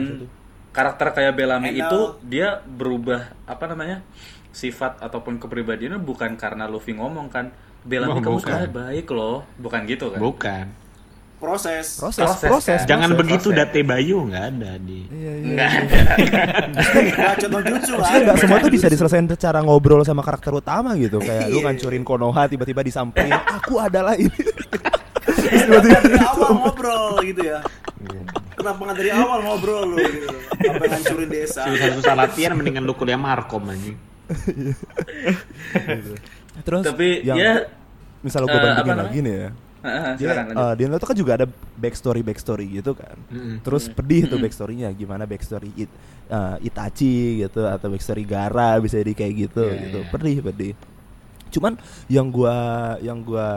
karakter kayak Bellamy Enel. itu dia berubah apa namanya sifat ataupun kepribadiannya bukan karena Luffy ngomong kan. Bellamy Wah, kamu sebenarnya baik loh, bukan gitu kan? bukan. Proses. proses proses, proses, kan? Jangan proses. begitu proses. Date Bayu nggak ada di. Iya, iya. Enggak ada. Jutsu nggak semua tuh bisa diselesaikan secara ngobrol sama karakter utama gitu kayak lu Iya. ngancurin Konoha tiba-tiba disampaikan aku adalah ini Terus Kenapa tiba-tiba dari awal ngobrol gitu ya? Kenapa nggak dari awal ngobrol lu gitu? Sampai ngancurin desa. Susah-susah latihan mendingan lu kuliah markom anjing. terus Tapi yang ya misal gue eh, bandingin apa namanya? lagi nih ya ah, dia eh, Naruto kan juga ada backstory backstory gitu kan Mm-mm. terus pedih tuh backstorynya gimana backstory It, eh, Itachi gitu atau backstory Gara bisa jadi kayak gitu Iya, gitu iya. pedih pedih cuman yang gua yang gua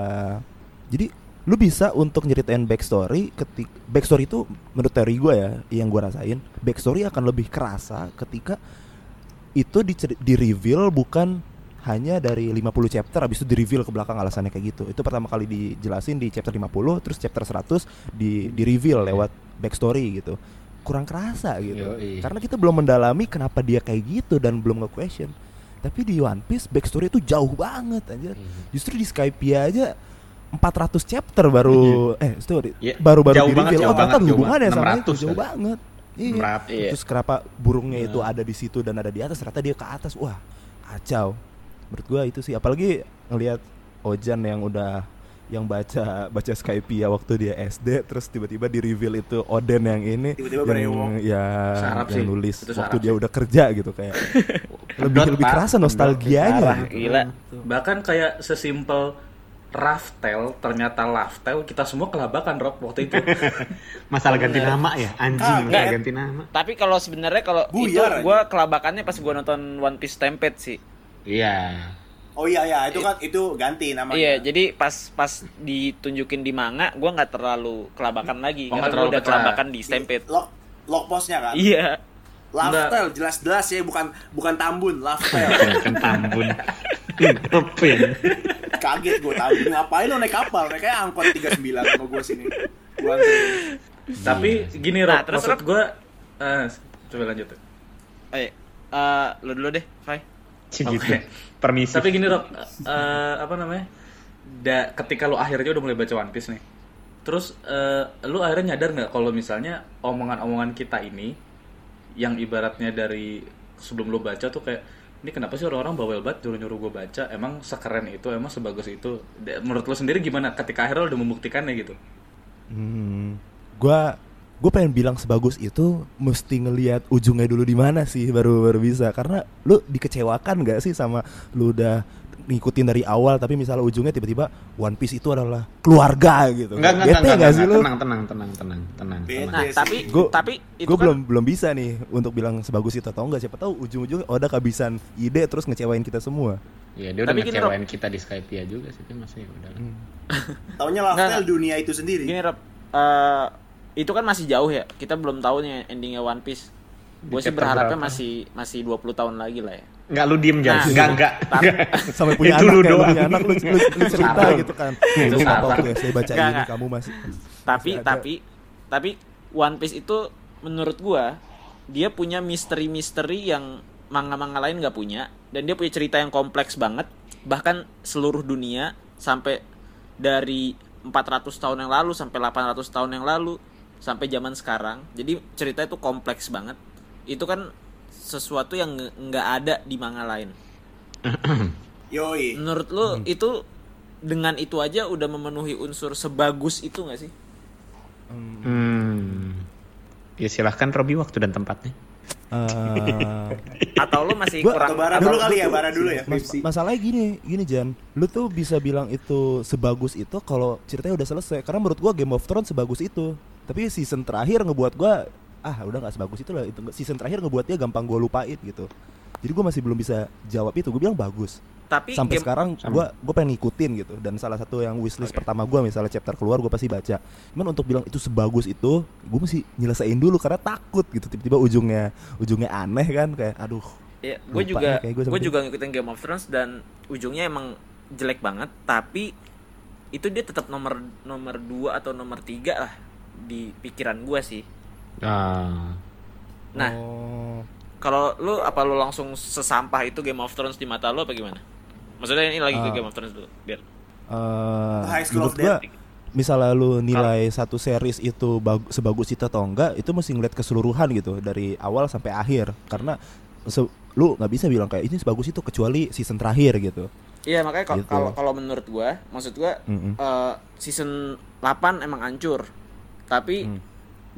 jadi lu bisa untuk nyeritain backstory ketik backstory itu menurut teori gua ya yang gua rasain backstory akan lebih kerasa ketika itu di, di reveal bukan hanya dari 50 chapter habis itu di reveal ke belakang alasannya kayak gitu. Itu pertama kali dijelasin di chapter 50 terus chapter 100 di di reveal lewat backstory gitu. Kurang kerasa gitu. Yoi. Karena kita belum mendalami kenapa dia kayak gitu dan belum nge-question. Tapi di One Piece backstory itu jauh banget anjir. Justru di Skypiea aja 400 chapter baru eh sorry, Iya, baru-baru jauh di banget, reveal. jauh Oh, ternyata jauh hubungannya sama itu 600 jauh kali. banget. Iya. Merap. Iya. Terus kenapa burungnya itu ada di situ dan ada di atas ternyata dia ke atas. Wah, kacau. Menurut gua itu sih apalagi ngelihat Ojan yang udah yang baca baca Skypiea waktu dia SD terus tiba-tiba di reveal itu Oden yang ini Tiba-tiba yang ya Sarap yang sih. nulis Itu waktu sarap dia sih. udah kerja gitu kayak lebih lebih kerasa nostalgianya gitu. gila. Bahkan kayak sesimpel Raftel ternyata Laftel kita semua kelabakan Rob waktu itu. Masalah ganti nama ya, anjing Kagak. masalah ganti nama. Tapi kalau sebenarnya kalau itu gue kelabakannya pas gue nonton One Piece Stampede sih. Iya. Oh iya ya, itu kan itu ganti namanya. Iya, jadi pas pas ditunjukin di manga, gue nggak terlalu kelabakan lagi. Oh, karena nggak gue terlalu udah pecah. kelabakan di Stampede. Lock lock postnya kan. Iya. Lifestyle jelas-jelas ya, bukan bukan tambun, lifestyle. Kan tambun. Rupin. Kaget gue tambun. Ngapain lo naik kapal? Naik kayak angkot 39 sama gue sini. Gua. Tapi gini Rob, Nah, terus, maksud gue eh, coba lanjut. Eh, eh, lu dulu deh, Fai. Cik Oke. gitu. Permisi. Tapi gini Rob, eh, apa namanya? Da, ketika lu akhirnya udah mulai baca One Piece nih, terus eh, lu akhirnya nyadar nggak kalau misalnya omongan-omongan kita ini, yang ibaratnya dari sebelum lu baca tuh kayak ini kenapa sih orang-orang bawel banget nyuruh-nyuruh gue baca? Emang sekeren itu emang sebagus itu? Menurut lo sendiri gimana? Ketika akhirnya lo udah membuktikannya gitu? Hmm, gua gue pengen bilang sebagus itu mesti ngelihat ujungnya dulu di mana sih baru baru bisa. Karena lu dikecewakan gak sih sama lu udah ngikutin dari awal tapi misalnya ujungnya tiba-tiba One Piece itu adalah keluarga gitu. Enggak, enggak, Bete enggak, enggak, nggak sih enggak, lu? tenang, tenang, tenang, tenang, tenang, tenang. Nah, sih. tapi Gue tapi itu gue kan- belum belum bisa nih untuk bilang sebagus itu atau enggak siapa tahu ujung-ujungnya oh, ada kehabisan ide terus ngecewain kita semua. Ya dia udah Tapi gini, ngecewain kita di Skype juga sih, tapi masih udah. Hmm. Taunya lifestyle dunia itu sendiri. Gini Rob, eh, itu kan masih jauh ya. Kita belum tahu nih endingnya One Piece. Gue sih berharapnya berapa? masih masih 20 tahun lagi lah ya. Enggak lu diem Nah, jangan. Enggak, enggak. tapi- Sampai punya Itu anak lu kayak lu doang. punya anak lu, lu, lu cerita gitu kan. Itu salah. waktu SD baca Nggak, ini kamu masih Tapi masih tapi tapi One Piece itu menurut gua dia punya misteri-misteri yang manga-manga lain nggak punya dan dia punya cerita yang kompleks banget bahkan seluruh dunia sampai dari 400 tahun yang lalu sampai 800 tahun yang lalu sampai zaman sekarang jadi cerita itu kompleks banget itu kan sesuatu yang nggak ada di manga lain Yoi. menurut lu itu dengan itu aja udah memenuhi unsur sebagus itu nggak sih Hmm. Ya silahkan Robi waktu dan tempatnya. Eh, atau lu masih Gua- kurang Atau bara dulu kali ya, bara dulu ya. Mas- masalahnya gini, gini Jan, lu tuh bisa bilang itu sebagus itu kalau ceritanya udah selesai. Karena menurut gua Game of Thrones sebagus itu. Tapi season terakhir ngebuat gua ah udah nggak sebagus itu lah. Itu season terakhir ngebuat dia gampang gua lupain gitu. Jadi gua masih belum bisa jawab itu. Gue bilang bagus. tapi Sampai game- sekarang gua gua pengen ngikutin gitu. Dan salah satu yang wishlist pertama gua misalnya chapter keluar gua pasti baca. Cuman untuk bilang itu sebagus itu, gua mesti nyelesain dulu karena takut gitu. Tiba-tiba ujungnya ujungnya aneh kan kayak aduh. ya gue juga gue juga ngikutin Game of Thrones dan ujungnya emang jelek banget tapi itu dia tetap nomor nomor 2 atau nomor 3 lah di pikiran gua sih Ah. nah Oh. kalau lu apa lu langsung sesampah itu Game of Thrones di mata lu apa gimana maksudnya ini lagi ke Ah. Game of Thrones dulu biar Eh, High School menurut of gua, misalnya lu nilai satu series itu bag- sebagus itu atau enggak itu mesti ngeliat keseluruhan gitu dari awal sampai akhir karena lu nggak bisa bilang kayak ini sebagus itu kecuali season terakhir gitu Iya makanya kalau Gitu. kalau menurut gua, maksud gua Mm-mm. eh, season 8 emang hancur. Tapi Hmm.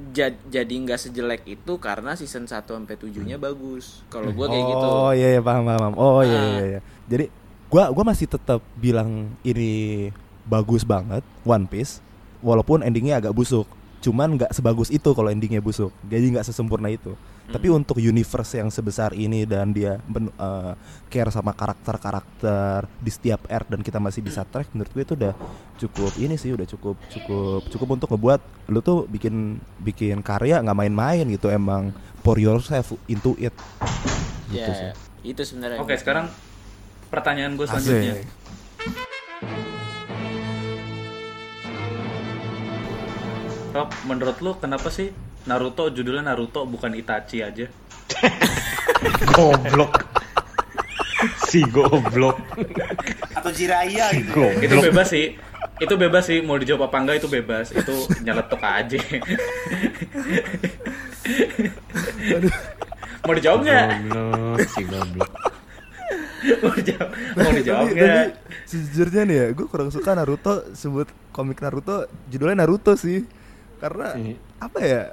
Ja- jadi nggak sejelek itu karena season 1 sampai 7-nya bagus. Kalau gua kayak gitu. oh iya iya paham paham oh iya Ah. iya iya jadi gua gua masih tetap bilang ini bagus banget One Piece walaupun endingnya agak busuk cuman nggak sebagus itu kalau endingnya busuk jadi nggak sesempurna itu tapi Hmm. untuk universe yang sebesar ini dan dia ben- eh, care sama karakter-karakter di setiap arc dan kita masih bisa track menurut gue itu udah cukup ini sih udah cukup cukup cukup untuk ngebuat lu tuh bikin bikin karya nggak main-main gitu emang pour yourself into it gitu Ya, sih itu sebenarnya. Oke, sekarang pertanyaan gue selanjutnya. Asik. Rob, menurut lu kenapa sih Naruto judulnya Naruto bukan Itachi aja? Goblok. si goblok. Atau Jiraiya gitu. Itu Goblok. bebas sih. Itu bebas sih, mau dijawab apa enggak itu bebas. Itu nyeletuk aja. mau dijawab nggak? Goblok, si goblok. mau dijawab, mau dijawab tapi, nggak? tapi sejujurnya nih ya gue kurang suka Naruto sebut komik Naruto judulnya Naruto sih karena. Apa ya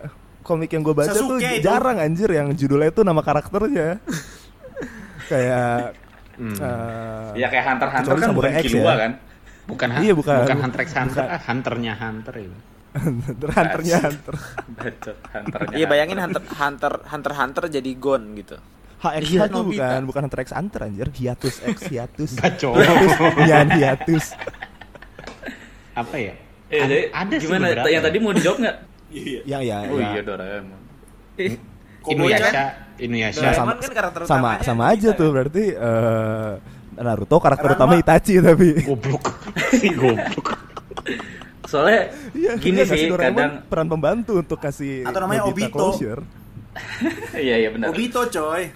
komik yang gue baca tuh Sasuke itu. jarang anjir yang judulnya itu nama karakternya kayak Hmm. eh, Ya kayak Hunter Hunter kan bukan X Killua ya. kan? Bukan Iya, bukan. bukan Hunter x Hunter, Bukan. hunternya Hunter itu. Hunter Hunternya Hunter Bacot Hunternya. Iya bayangin Hunter Hunter Hunter Hunter jadi Gon gitu. HX Iya, itu bukan bukan Hunter x Hunter anjir hiatus X hiatus Bacot. Yan hiatus Apa ya? Eh, Ada- jadi ada sih gimana? beberapa Yang ya. tadi mau dijawab nggak? Iya. ya ya Oh ya. iya Doraemon. Inuyasha, Inuyasha. Nah, Doraemon sama, kan karakter sama sama aja kan? tuh berarti eh Naruto karakter Karena utama Itachi tapi Goblok. si goblok. Soalnya Iya, gini iya, sih kadang peran pembantu untuk kasih Atau namanya Nobita Obito. iya iya benar. Obito coy.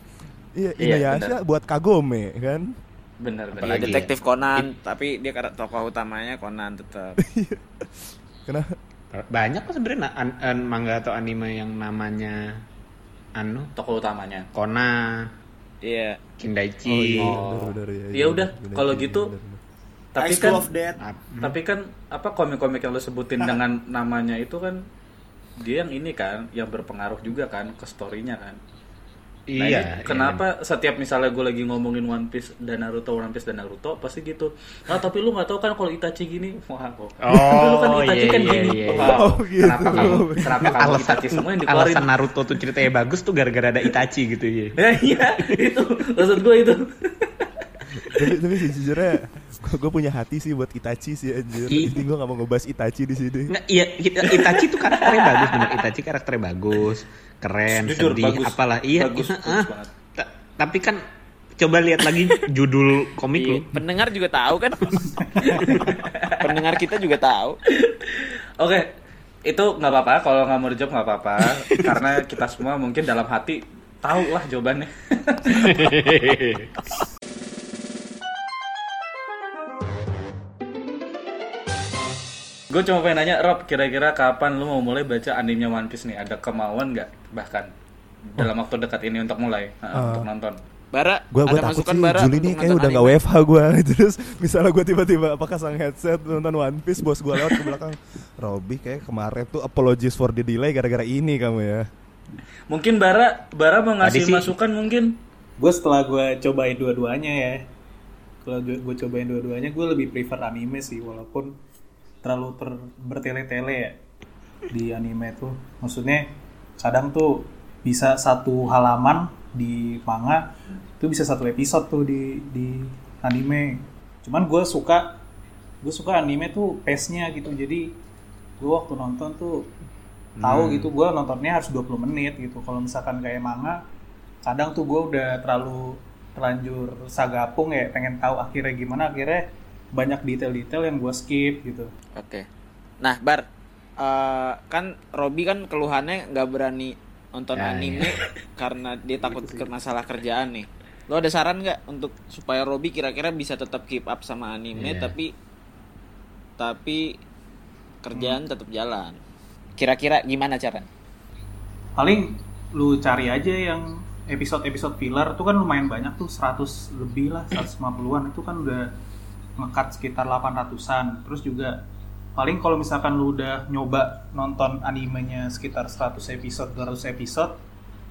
Iya, Iya, Inuyasha buat Kagome kan. Benar Iya, benar. Apalagi detektif Conan, tapi dia karakter tokoh utamanya Conan tetap. Kenapa? Banyak kok sebenarnya na- an- an- manga atau anime yang namanya anu Tokoh utamanya. Conan. Iya. Kindaichi. Oh. bener, bener, iya, Ya iya, udah, kalau gitu bener, bener. tapi kan of Death. tapi kan apa komik-komik yang lo sebutin dengan namanya itu kan dia yang ini kan yang berpengaruh juga kan ke storynya kan Nah, Iya. ini kenapa setiap misalnya gue lagi ngomongin One Piece dan Naruto, One Piece dan Naruto pasti gitu. Ah tapi lu nggak tahu kan kalau Itachi gini, wah kok. Oh, lu kan Itachi iya, kan iya, gini. iya, iya. Oh, gitu. Kenapa kamu, kenapa kamu alasan Itachi semua yang dikeluarin? alasan Naruto tuh ceritanya bagus tuh gara-gara ada Itachi gitu ya. Ya, iya, itu maksud gue itu. tapi tapi sejujurnya gue punya hati sih buat Itachi sih anjir. I- Jadi gue gak mau ngebahas Itachi di sini. Nggak, iya, Ita- Itachi tuh karakternya bagus bener. Itachi karakternya bagus, keren, Jujur, sedih, bagus. apalah. Iya, Bagus, iya, bagus ah. Ta- Tapi kan coba lihat lagi judul komik lu. Pendengar juga tahu kan? pendengar kita juga tahu. Oke, itu nggak apa-apa kalau nggak mau dijawab nggak apa-apa karena kita semua mungkin dalam hati tahu lah jawabannya. Gue cuma pengen nanya, Rob, kira-kira kapan lu mau mulai baca animenya One Piece nih? Ada kemauan nggak bahkan dalam waktu dekat ini untuk mulai uh, Uh. untuk nonton? Bara, Gue gue ada takut sih Bara Juli nih kayak udah gak? WFH gue Terus misalnya gue tiba-tiba apa pasang headset nonton One Piece Bos gue lewat ke belakang Robby kayak kemarin tuh apologies for the delay gara-gara ini kamu ya Mungkin Bara, Bara mau ngasih Tadi sih- masukan mungkin? gue setelah gue cobain dua-duanya ya kalau gue cobain dua-duanya gue lebih prefer anime sih walaupun terlalu ter bertele-tele ya di anime tuh. Maksudnya kadang tuh bisa satu halaman di manga itu bisa satu episode tuh di di anime. Cuman gue suka gue suka anime tuh pace-nya gitu. Jadi gue waktu nonton tuh tahu gitu gue nontonnya harus 20 menit gitu. Kalau misalkan kayak manga kadang tuh gue udah terlalu terlanjur sagapung ya pengen tahu akhirnya gimana. Akhirnya banyak detail-detail yang gue skip gitu Oke. Nah, Bar, eh, kan Robi kan keluhannya nggak berani nonton Ya, anime karena dia takut ke masalah kerjaan nih. Lo ada saran nggak untuk supaya Robi kira-kira bisa tetap keep up sama anime Iya. tapi tapi kerjaan tetap jalan. Kira-kira gimana cara? paling lu cari aja yang episode-episode filler tuh kan lumayan banyak tuh 100 lebih lah 150-an itu kan udah ngekat sekitar 800-an terus juga paling kalau misalkan lu udah nyoba nonton animenya sekitar 100 episode 200 episode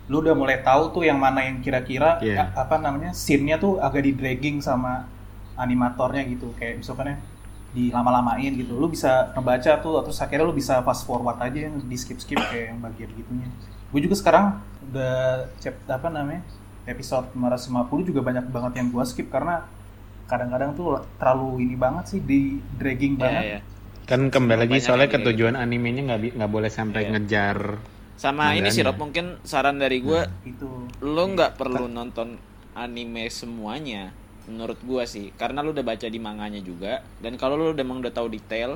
lu udah mulai tahu tuh yang mana yang kira-kira a- apa namanya scene-nya tuh agak di dragging sama animatornya gitu. Kayak misalkan dilama-lamain gitu. Lu bisa ngebaca tuh terus akhirnya lu bisa fast forward aja yang di skip skip kayak yang bagian gitunya. Gue juga sekarang udah cep apa namanya episode 550 juga banyak banget yang gue skip karena kadang-kadang tuh terlalu ini banget sih di dragging banget Iya, iya. Kan kembali lagi soalnya ketujuan animenya nggak nggak boleh sampai Iya. ngejar Sama ini sih. Rob, mungkin saran dari gue itu lo nggak perlu nonton anime semuanya menurut gua sih karena lu udah baca di manganya juga dan kalau lu udah emang udah tahu detail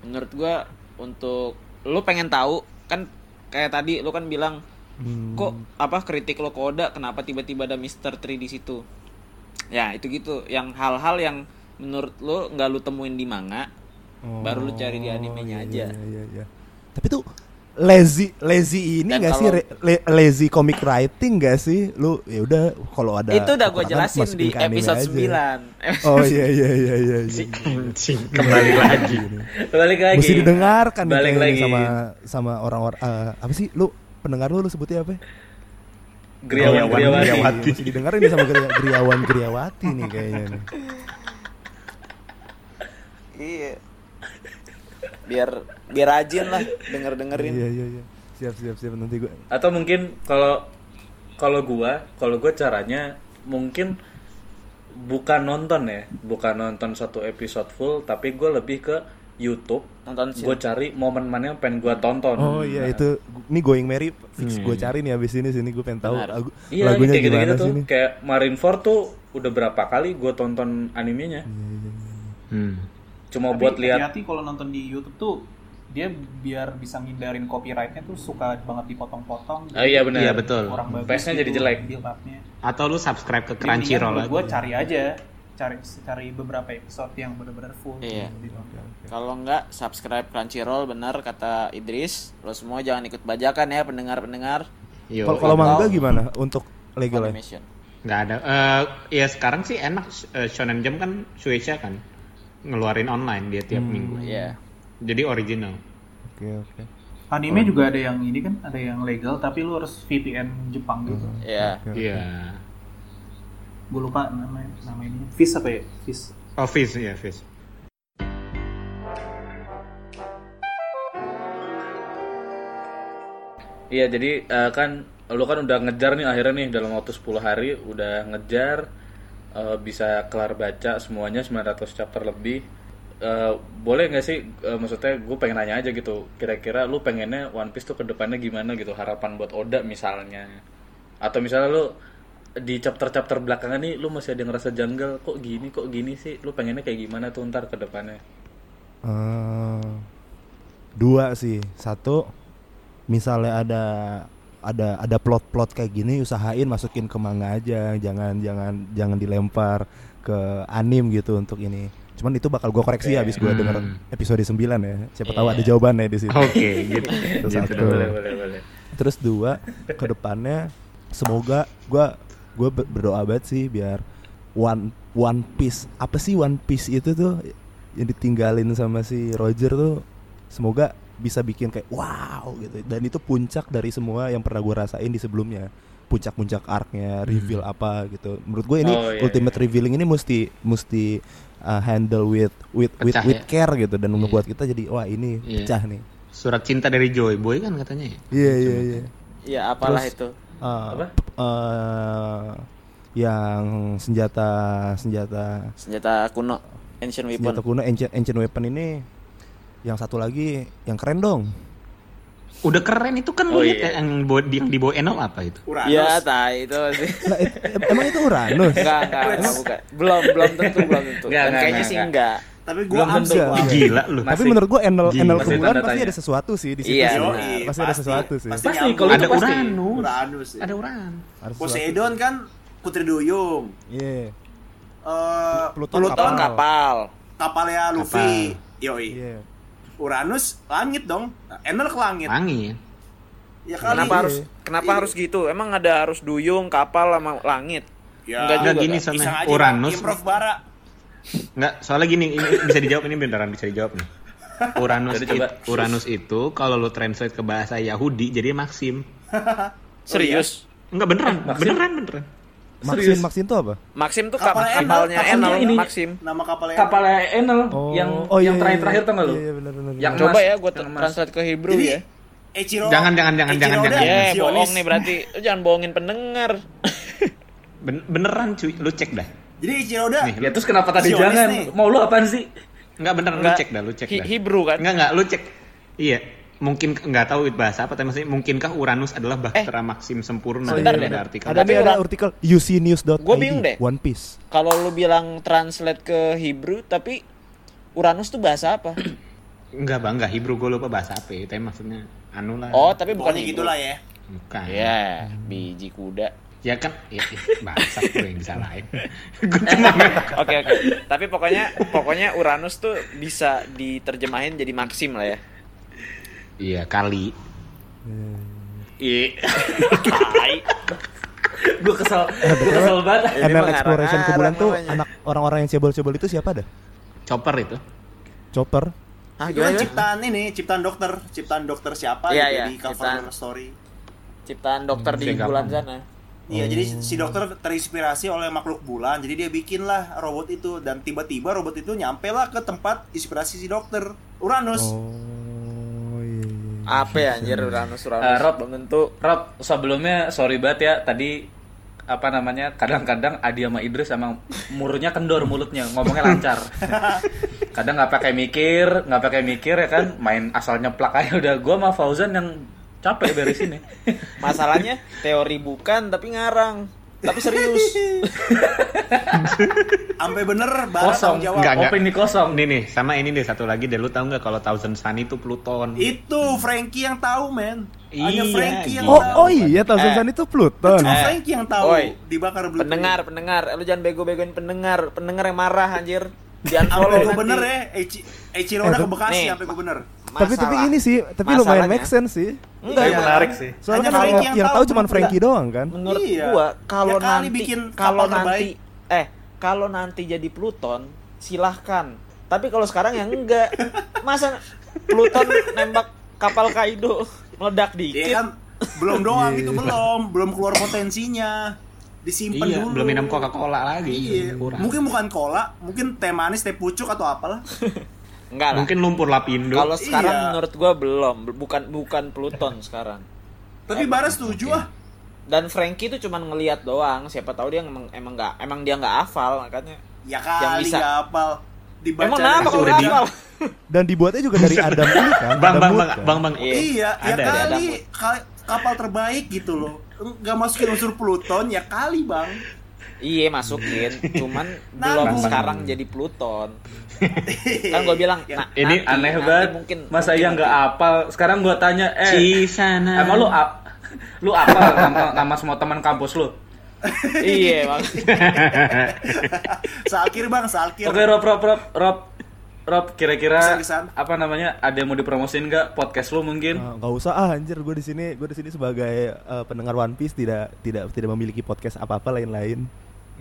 menurut gua untuk lu pengen tahu kan kayak tadi lu kan bilang Hmm. kok apa kritik lo ke Oda kenapa tiba-tiba ada Mr. Tree di situ ya itu gitu yang hal-hal yang menurut lo nggak lu temuin di manga baru lu cari di iya, animenya aja iya, iya, iya. Tapi tuh lazy lazy ini Dan gak sih re- le- lazy comic writing gak sih? Lu ya udah kalau ada itu udah gue jelasin di episode aja. 9 Oh iya iya iya iya. iya. kembali lagi. Balik lagi. Mesti didengarkan nih Balik lagi. sama sama orang-orang eh, apa sih lu pendengar lu lu sebutnya apa? Griawan Griawati. Mesti didengarin nih sama Gria- Griawan Griawati nih kayaknya nih. iya biar biar rajin lah denger dengerin Iya iya iya. Siap siap siap nanti gua Atau mungkin kalau kalau gua, kalau gua caranya mungkin bukan nonton ya, bukan nonton satu episode full, tapi gua lebih ke YouTube. nonton sih Gue cari momen mana yang pengen gua tonton. Oh iya Nah, itu ini Going Merry fix Hmm. gue cari nih abis ini sini gue pengen tahu lagu- Iya, lagunya kayak gimana gitu-gitu tuh. sih ini. Kayak Marineford tuh udah berapa kali gue tonton animenya. Hmm. Cuma Tapi buat lihat hati-hati kalau nonton di YouTube tuh dia biar bisa ngindarin copyrightnya tuh suka banget dipotong-potong Oh iya benar. Iya, betul. kurang bagus Pace-nya jadi gitu jelek. Atau lu subscribe ke Crunchyroll aja. gue cari aja cari cari beberapa episode yang benar-benar full Iya. ditonton. kalau enggak subscribe Crunchyroll benar kata Idris lo semua jangan ikut bajakan ya pendengar pendengar Yo, Kalau manga gimana untuk legal animation Nggak ada. Eh ya sekarang sih enak eh, Shonen Jump kan Shueisha kan ngeluarin online dia tiap minggu. Iya. Jadi original. Oke oke. Anime juga ada yang ini kan, ada yang legal tapi lu harus VPN Jepang gitu. Iya. Iya. Gue lupa namanya nama ini. Fish apa ya? Fish. Oh, Fizz ya, Fizz. Iya, jadi eh, kan lu kan udah ngejar nih akhirnya nih dalam waktu 10 hari udah ngejar eh, bisa kelar baca semuanya 900 chapter lebih. Eh, boleh nggak sih eh, maksudnya gue pengen nanya aja gitu. Kira-kira lu pengennya One Piece tuh ke depannya gimana gitu harapan buat Oda misalnya. Atau misalnya lu di chapter-chapter belakangan nih lu masih ada yang ngerasa janggal kok gini kok gini sih lu pengennya kayak gimana tuh ntar ke depannya Eh, dua sih. Satu, misalnya ada ada ada plot-plot kayak gini usahain masukin ke manga aja, jangan jangan jangan dilempar ke anim gitu untuk ini. Cuman itu bakal gue koreksi habis gue denger episode 9 ya. Siapa tahu Iya. ada jawabannya di situ. Oke, gitu. Itu gitu. satu. boleh boleh boleh Terus dua, ke depannya semoga gua gue berdoa banget sih biar One One Piece apa sih One Piece itu tuh yang ditinggalin sama si Roger tuh semoga bisa bikin kayak wow gitu dan itu puncak dari semua yang pernah gue rasain di sebelumnya puncak-puncak arc-nya reveal apa gitu menurut gue ini Oh, iya, ultimate iya. revealing ini mesti mesti uh, handle with with with, Pecah with ya? care gitu dan membuat kita jadi wah ini Iya. pecah nih Surat cinta dari Joy Boy kan katanya ya. iya iya iya Iya, apalah Terus- itu. Uh, Apa? uh, yang senjata senjata Senjata kuno, ancient weapon. senjata kuno ancient, ancient weapon ini yang satu lagi yang keren dong Udah keren itu kan Oh, lihat iya. ya, yang bawa yang dibawa Eno apa itu? Uranus. Iya, tai itu sih. It- em- emang itu Uranus Enggak, enggak, enggak, bukan. Belum, belum tentu, belum tentu. Enggak, kayaknya enggak, sih enggak. enggak. Tapi gue Belum tentu. ambil. Gila lu. tapi menurut gua enel enel kebulan tanda pasti ada sesuatu sih di situ Iya, sih. Yoi, pasti ada sesuatu sih Pasti, Pasti, kalau Ada pasti. Uranus. Uranus. ya. Ada Uran. Poseidon kan Putri Duyung. Iya. Eh Pluton Pluton, kapal. Kapal. kapalnya Luffy. Yoi. Iya. Uranus langit dong. Enel ke langit. Wangi. Ya kali. Kenapa harus kenapa Iya. harus gitu? Emang ada harus duyung, kapal sama langit? Ya, Enggak juga, gini kan? Uranus. Improv bara. Enggak, soalnya gini, ini bisa dijawab ini beneran bisa dijawab nih. Uranus Jadi coba. it- Uranus itu kalau lu translate ke bahasa Yahudi jadi Maxim. Serius? Enggak beneran, beneran beneran. Maxim Maxim itu apa? Maxim tuh Kapal kapalnya Enel, ini. Maxim. Nama kapalnya. kapalnya Enel Oh, yang oh, iya, yang iya, terakhir-terakhir iya. tau gak lu? Iya, iya. Yang Coba ya emas. translate ke Hebrew Jadi ya. Echiro. Jangan, jangan, jangan, Echiro jangan, jangan. Ya, bohong nih berarti. Lu jangan bohongin pendengar. Ben- beneran cuy, lu cek dah. Jadi Echiro udah. Nih, Ya terus kenapa tadi Zionis jangan? nih. Mau lu apaan sih? Enggak beneran lu Enggak. cek dah, lu cek dah. Hebrew kan? Enggak enggak, lu cek. Iya, mungkin nggak tahu itu bahasa apa, tapi maksudnya mungkinkah Uranus adalah bahtera Maxim sempurna? sebentar Ada deh. artikel. Ada ada orang- artikel ucnews.id Gua bingung deh. One Piece. Kalau lu bilang translate ke Hebrew tapi Uranus tuh bahasa apa? Enggak bang, enggak Hebrew gue lupa bahasa apa ya, tapi maksudnya anu lah. Oh, tapi bukan Pokoknya gitulah ya. Bukan. Ya, biji kuda. Ya kan, ya, ya, bahasa gue yang disalahin. cuma Oke oke. Tapi pokoknya pokoknya Uranus tuh bisa diterjemahin jadi Maxim lah ya. Iya kali. Iya. gue kesel, gue kesel banget. ML Exploration ngarang-ngarang kebulan tuh anak orang-orang yang cebol-cebol itu siapa dah? Chopper itu. Chopper. Ah, kan gimana? ciptaan ini, ciptaan dokter, ciptaan dokter siapa Iya, iya, di cover ciptaan. story. Ciptaan dokter di bulan sana. Iya, jadi si dokter terinspirasi oleh makhluk bulan, jadi dia bikin lah robot itu dan tiba-tiba robot itu nyampe lah ke tempat inspirasi si dokter Uranus. Oh iya. iya. Apa ya anjir Uranus Uranus? Eh, Rob. Tentu. Rob, sebelumnya sorry banget ya tadi apa namanya kadang-kadang Adi sama Idris emang murnya kendor mulutnya ngomongnya lancar kadang nggak pakai mikir nggak pakai mikir ya kan main asal nyeplak aja udah gua sama Fauzan yang capek beresin ya Masalahnya teori bukan tapi ngarang. Tapi serius. Sampai bener barat kosong jawab. Enggak, enggak. opini kosong Ini nih, sama ini deh satu lagi deh. Lu tahu nggak kalau Thousand Sun itu Pluton? Itu Frankie yang tahu, men. Hanya Iya, Frankie yang gila. Oh, tahu. oh iya, Thousand Eh. Sun itu Pluton. Cuma Eh. Frankie yang tahu Oi. dibakar blue. pendengar, pendengar. Eh, Lu jangan bego-begoin pendengar. Pendengar yang marah anjir. Di Sampai unfollow gue bener ya, Eichi, Eiichiro udah ke Bekasi Nih. sampai gue bener. tapi tapi Masalah- ini sih tapi lumayan make sense sih Enggak, Tapi menarik sih. soalnya Hanya kan kalau yang, yang tahu Bang. Frankie doang kan menurut Iya. gua kalau Ya nanti bikin kalau nanti terbaik. eh kalau nanti jadi Pluton silahkan tapi kalau sekarang yang enggak masa Pluton nembak kapal Kaido meledak Iya dikit kan belum doang Iya. itu belum, belum keluar potensinya. Disimpan Iya, dulu. belum minum Coca-Cola lagi. Iya, Kurang. mungkin bukan cola, mungkin teh manis, teh pucuk atau apalah. enggak lah Mungkin lumpur lapindo. kalau sekarang Iya. menurut gua belum bukan bukan Pluton sekarang Tapi Bara setuju ah. dan Frankie itu cuman ngelihat doang siapa tahu dia emang emang nggak emang dia nggak hafal makanya Ya Yang kali bisa. nggak hafal. Dibaca emang kenapa kalau udah di- hafal dan dibuatnya juga dari Adam ini kan Bang, Adam bang, Wood bang, kan. bang, bang. Iya. Iya, ya Ada, ada, kali ka- kapal terbaik gitu loh. Nggak masukin unsur Pluton ya kali bang. Iya masukin, cuman belum sekarang jadi Pluton. Kan gue bilang, Ya, nah, Ini nanti- aneh nanti banget. Mungkin Masa mungkin iya nggak apal? Sekarang gua tanya, eh, Di sana. emang lu ap lu apa nama, nama semua teman kampus lu? Iya bang. Salkir bang, salkir. Oke, Rob, Rob, Rob, Rob, Rob, kira-kira apa namanya? Ada yang mau dipromosin nggak podcast lu mungkin? Nggak usah ah anjir gue di sini gue di sini sebagai eh, pendengar One Piece tidak tidak tidak memiliki podcast apa apa lain-lain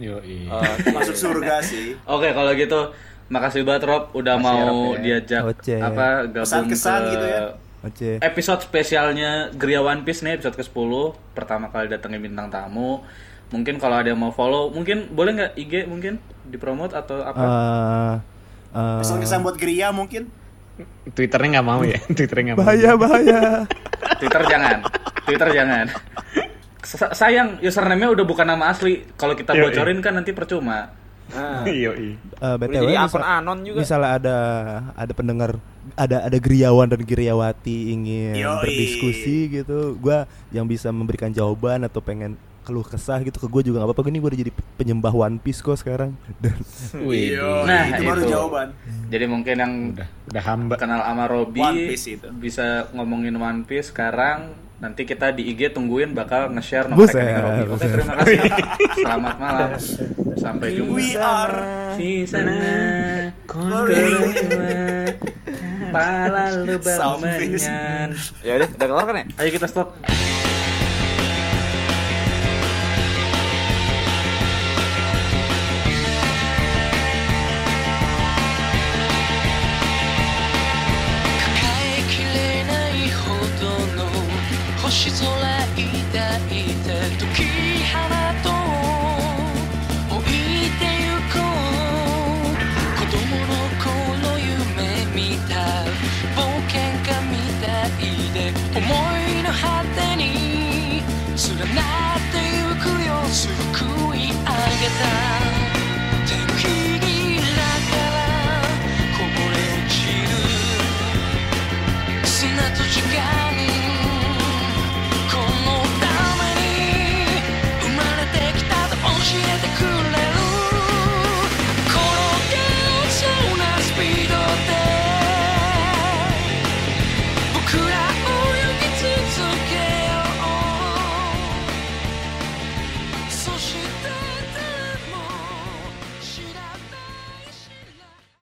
Yo, iya. Oh, Masuk surga sih. Oke, kalau gitu makasih banget Rob udah Makasih ya, mau Rob, ya. diajak Oce. apa gabung Pesan-kesan ke gitu ya. Oke episode spesialnya Gria One Piece nih episode ke-10 pertama kali datengin bintang tamu. Mungkin kalau ada yang mau follow, mungkin boleh nggak IG mungkin dipromot atau apa? Eh, eh, Kesan-kesan buat Gria mungkin. Twitternya nggak mau ya? Twitternya nggak mau. bahaya bahaya Twitter jangan. Twitter jangan. Sa- sayang username-nya udah bukan nama asli. Kalau kita Yoi. bocorin kan nanti percuma. nah, iya. Eh, udah btw jadi misal- akun anon juga. misalnya ada ada pendengar ada ada Griawan dan Giriawati ingin Yoi. berdiskusi gitu gua yang bisa memberikan jawaban atau pengen keluh kesah gitu ke gue juga nggak apa-apa ini gue udah jadi penyembah One Piece kok sekarang dan Wih, Iya, Nah, itu baru itu. jawaban. Jadi mungkin yang udah udah hamba. kenal sama Robby One Piece itu. bisa ngomongin One Piece sekarang nanti kita di IG tungguin bakal nge-share nomor rekening Robby. Oke, terima kasih. Selamat malam. Sampai jumpa. We are Di sana berdua Pala lu Selfish. bermenyan Ya udah, udah kelar kan ya? Ayo kita stop「she's told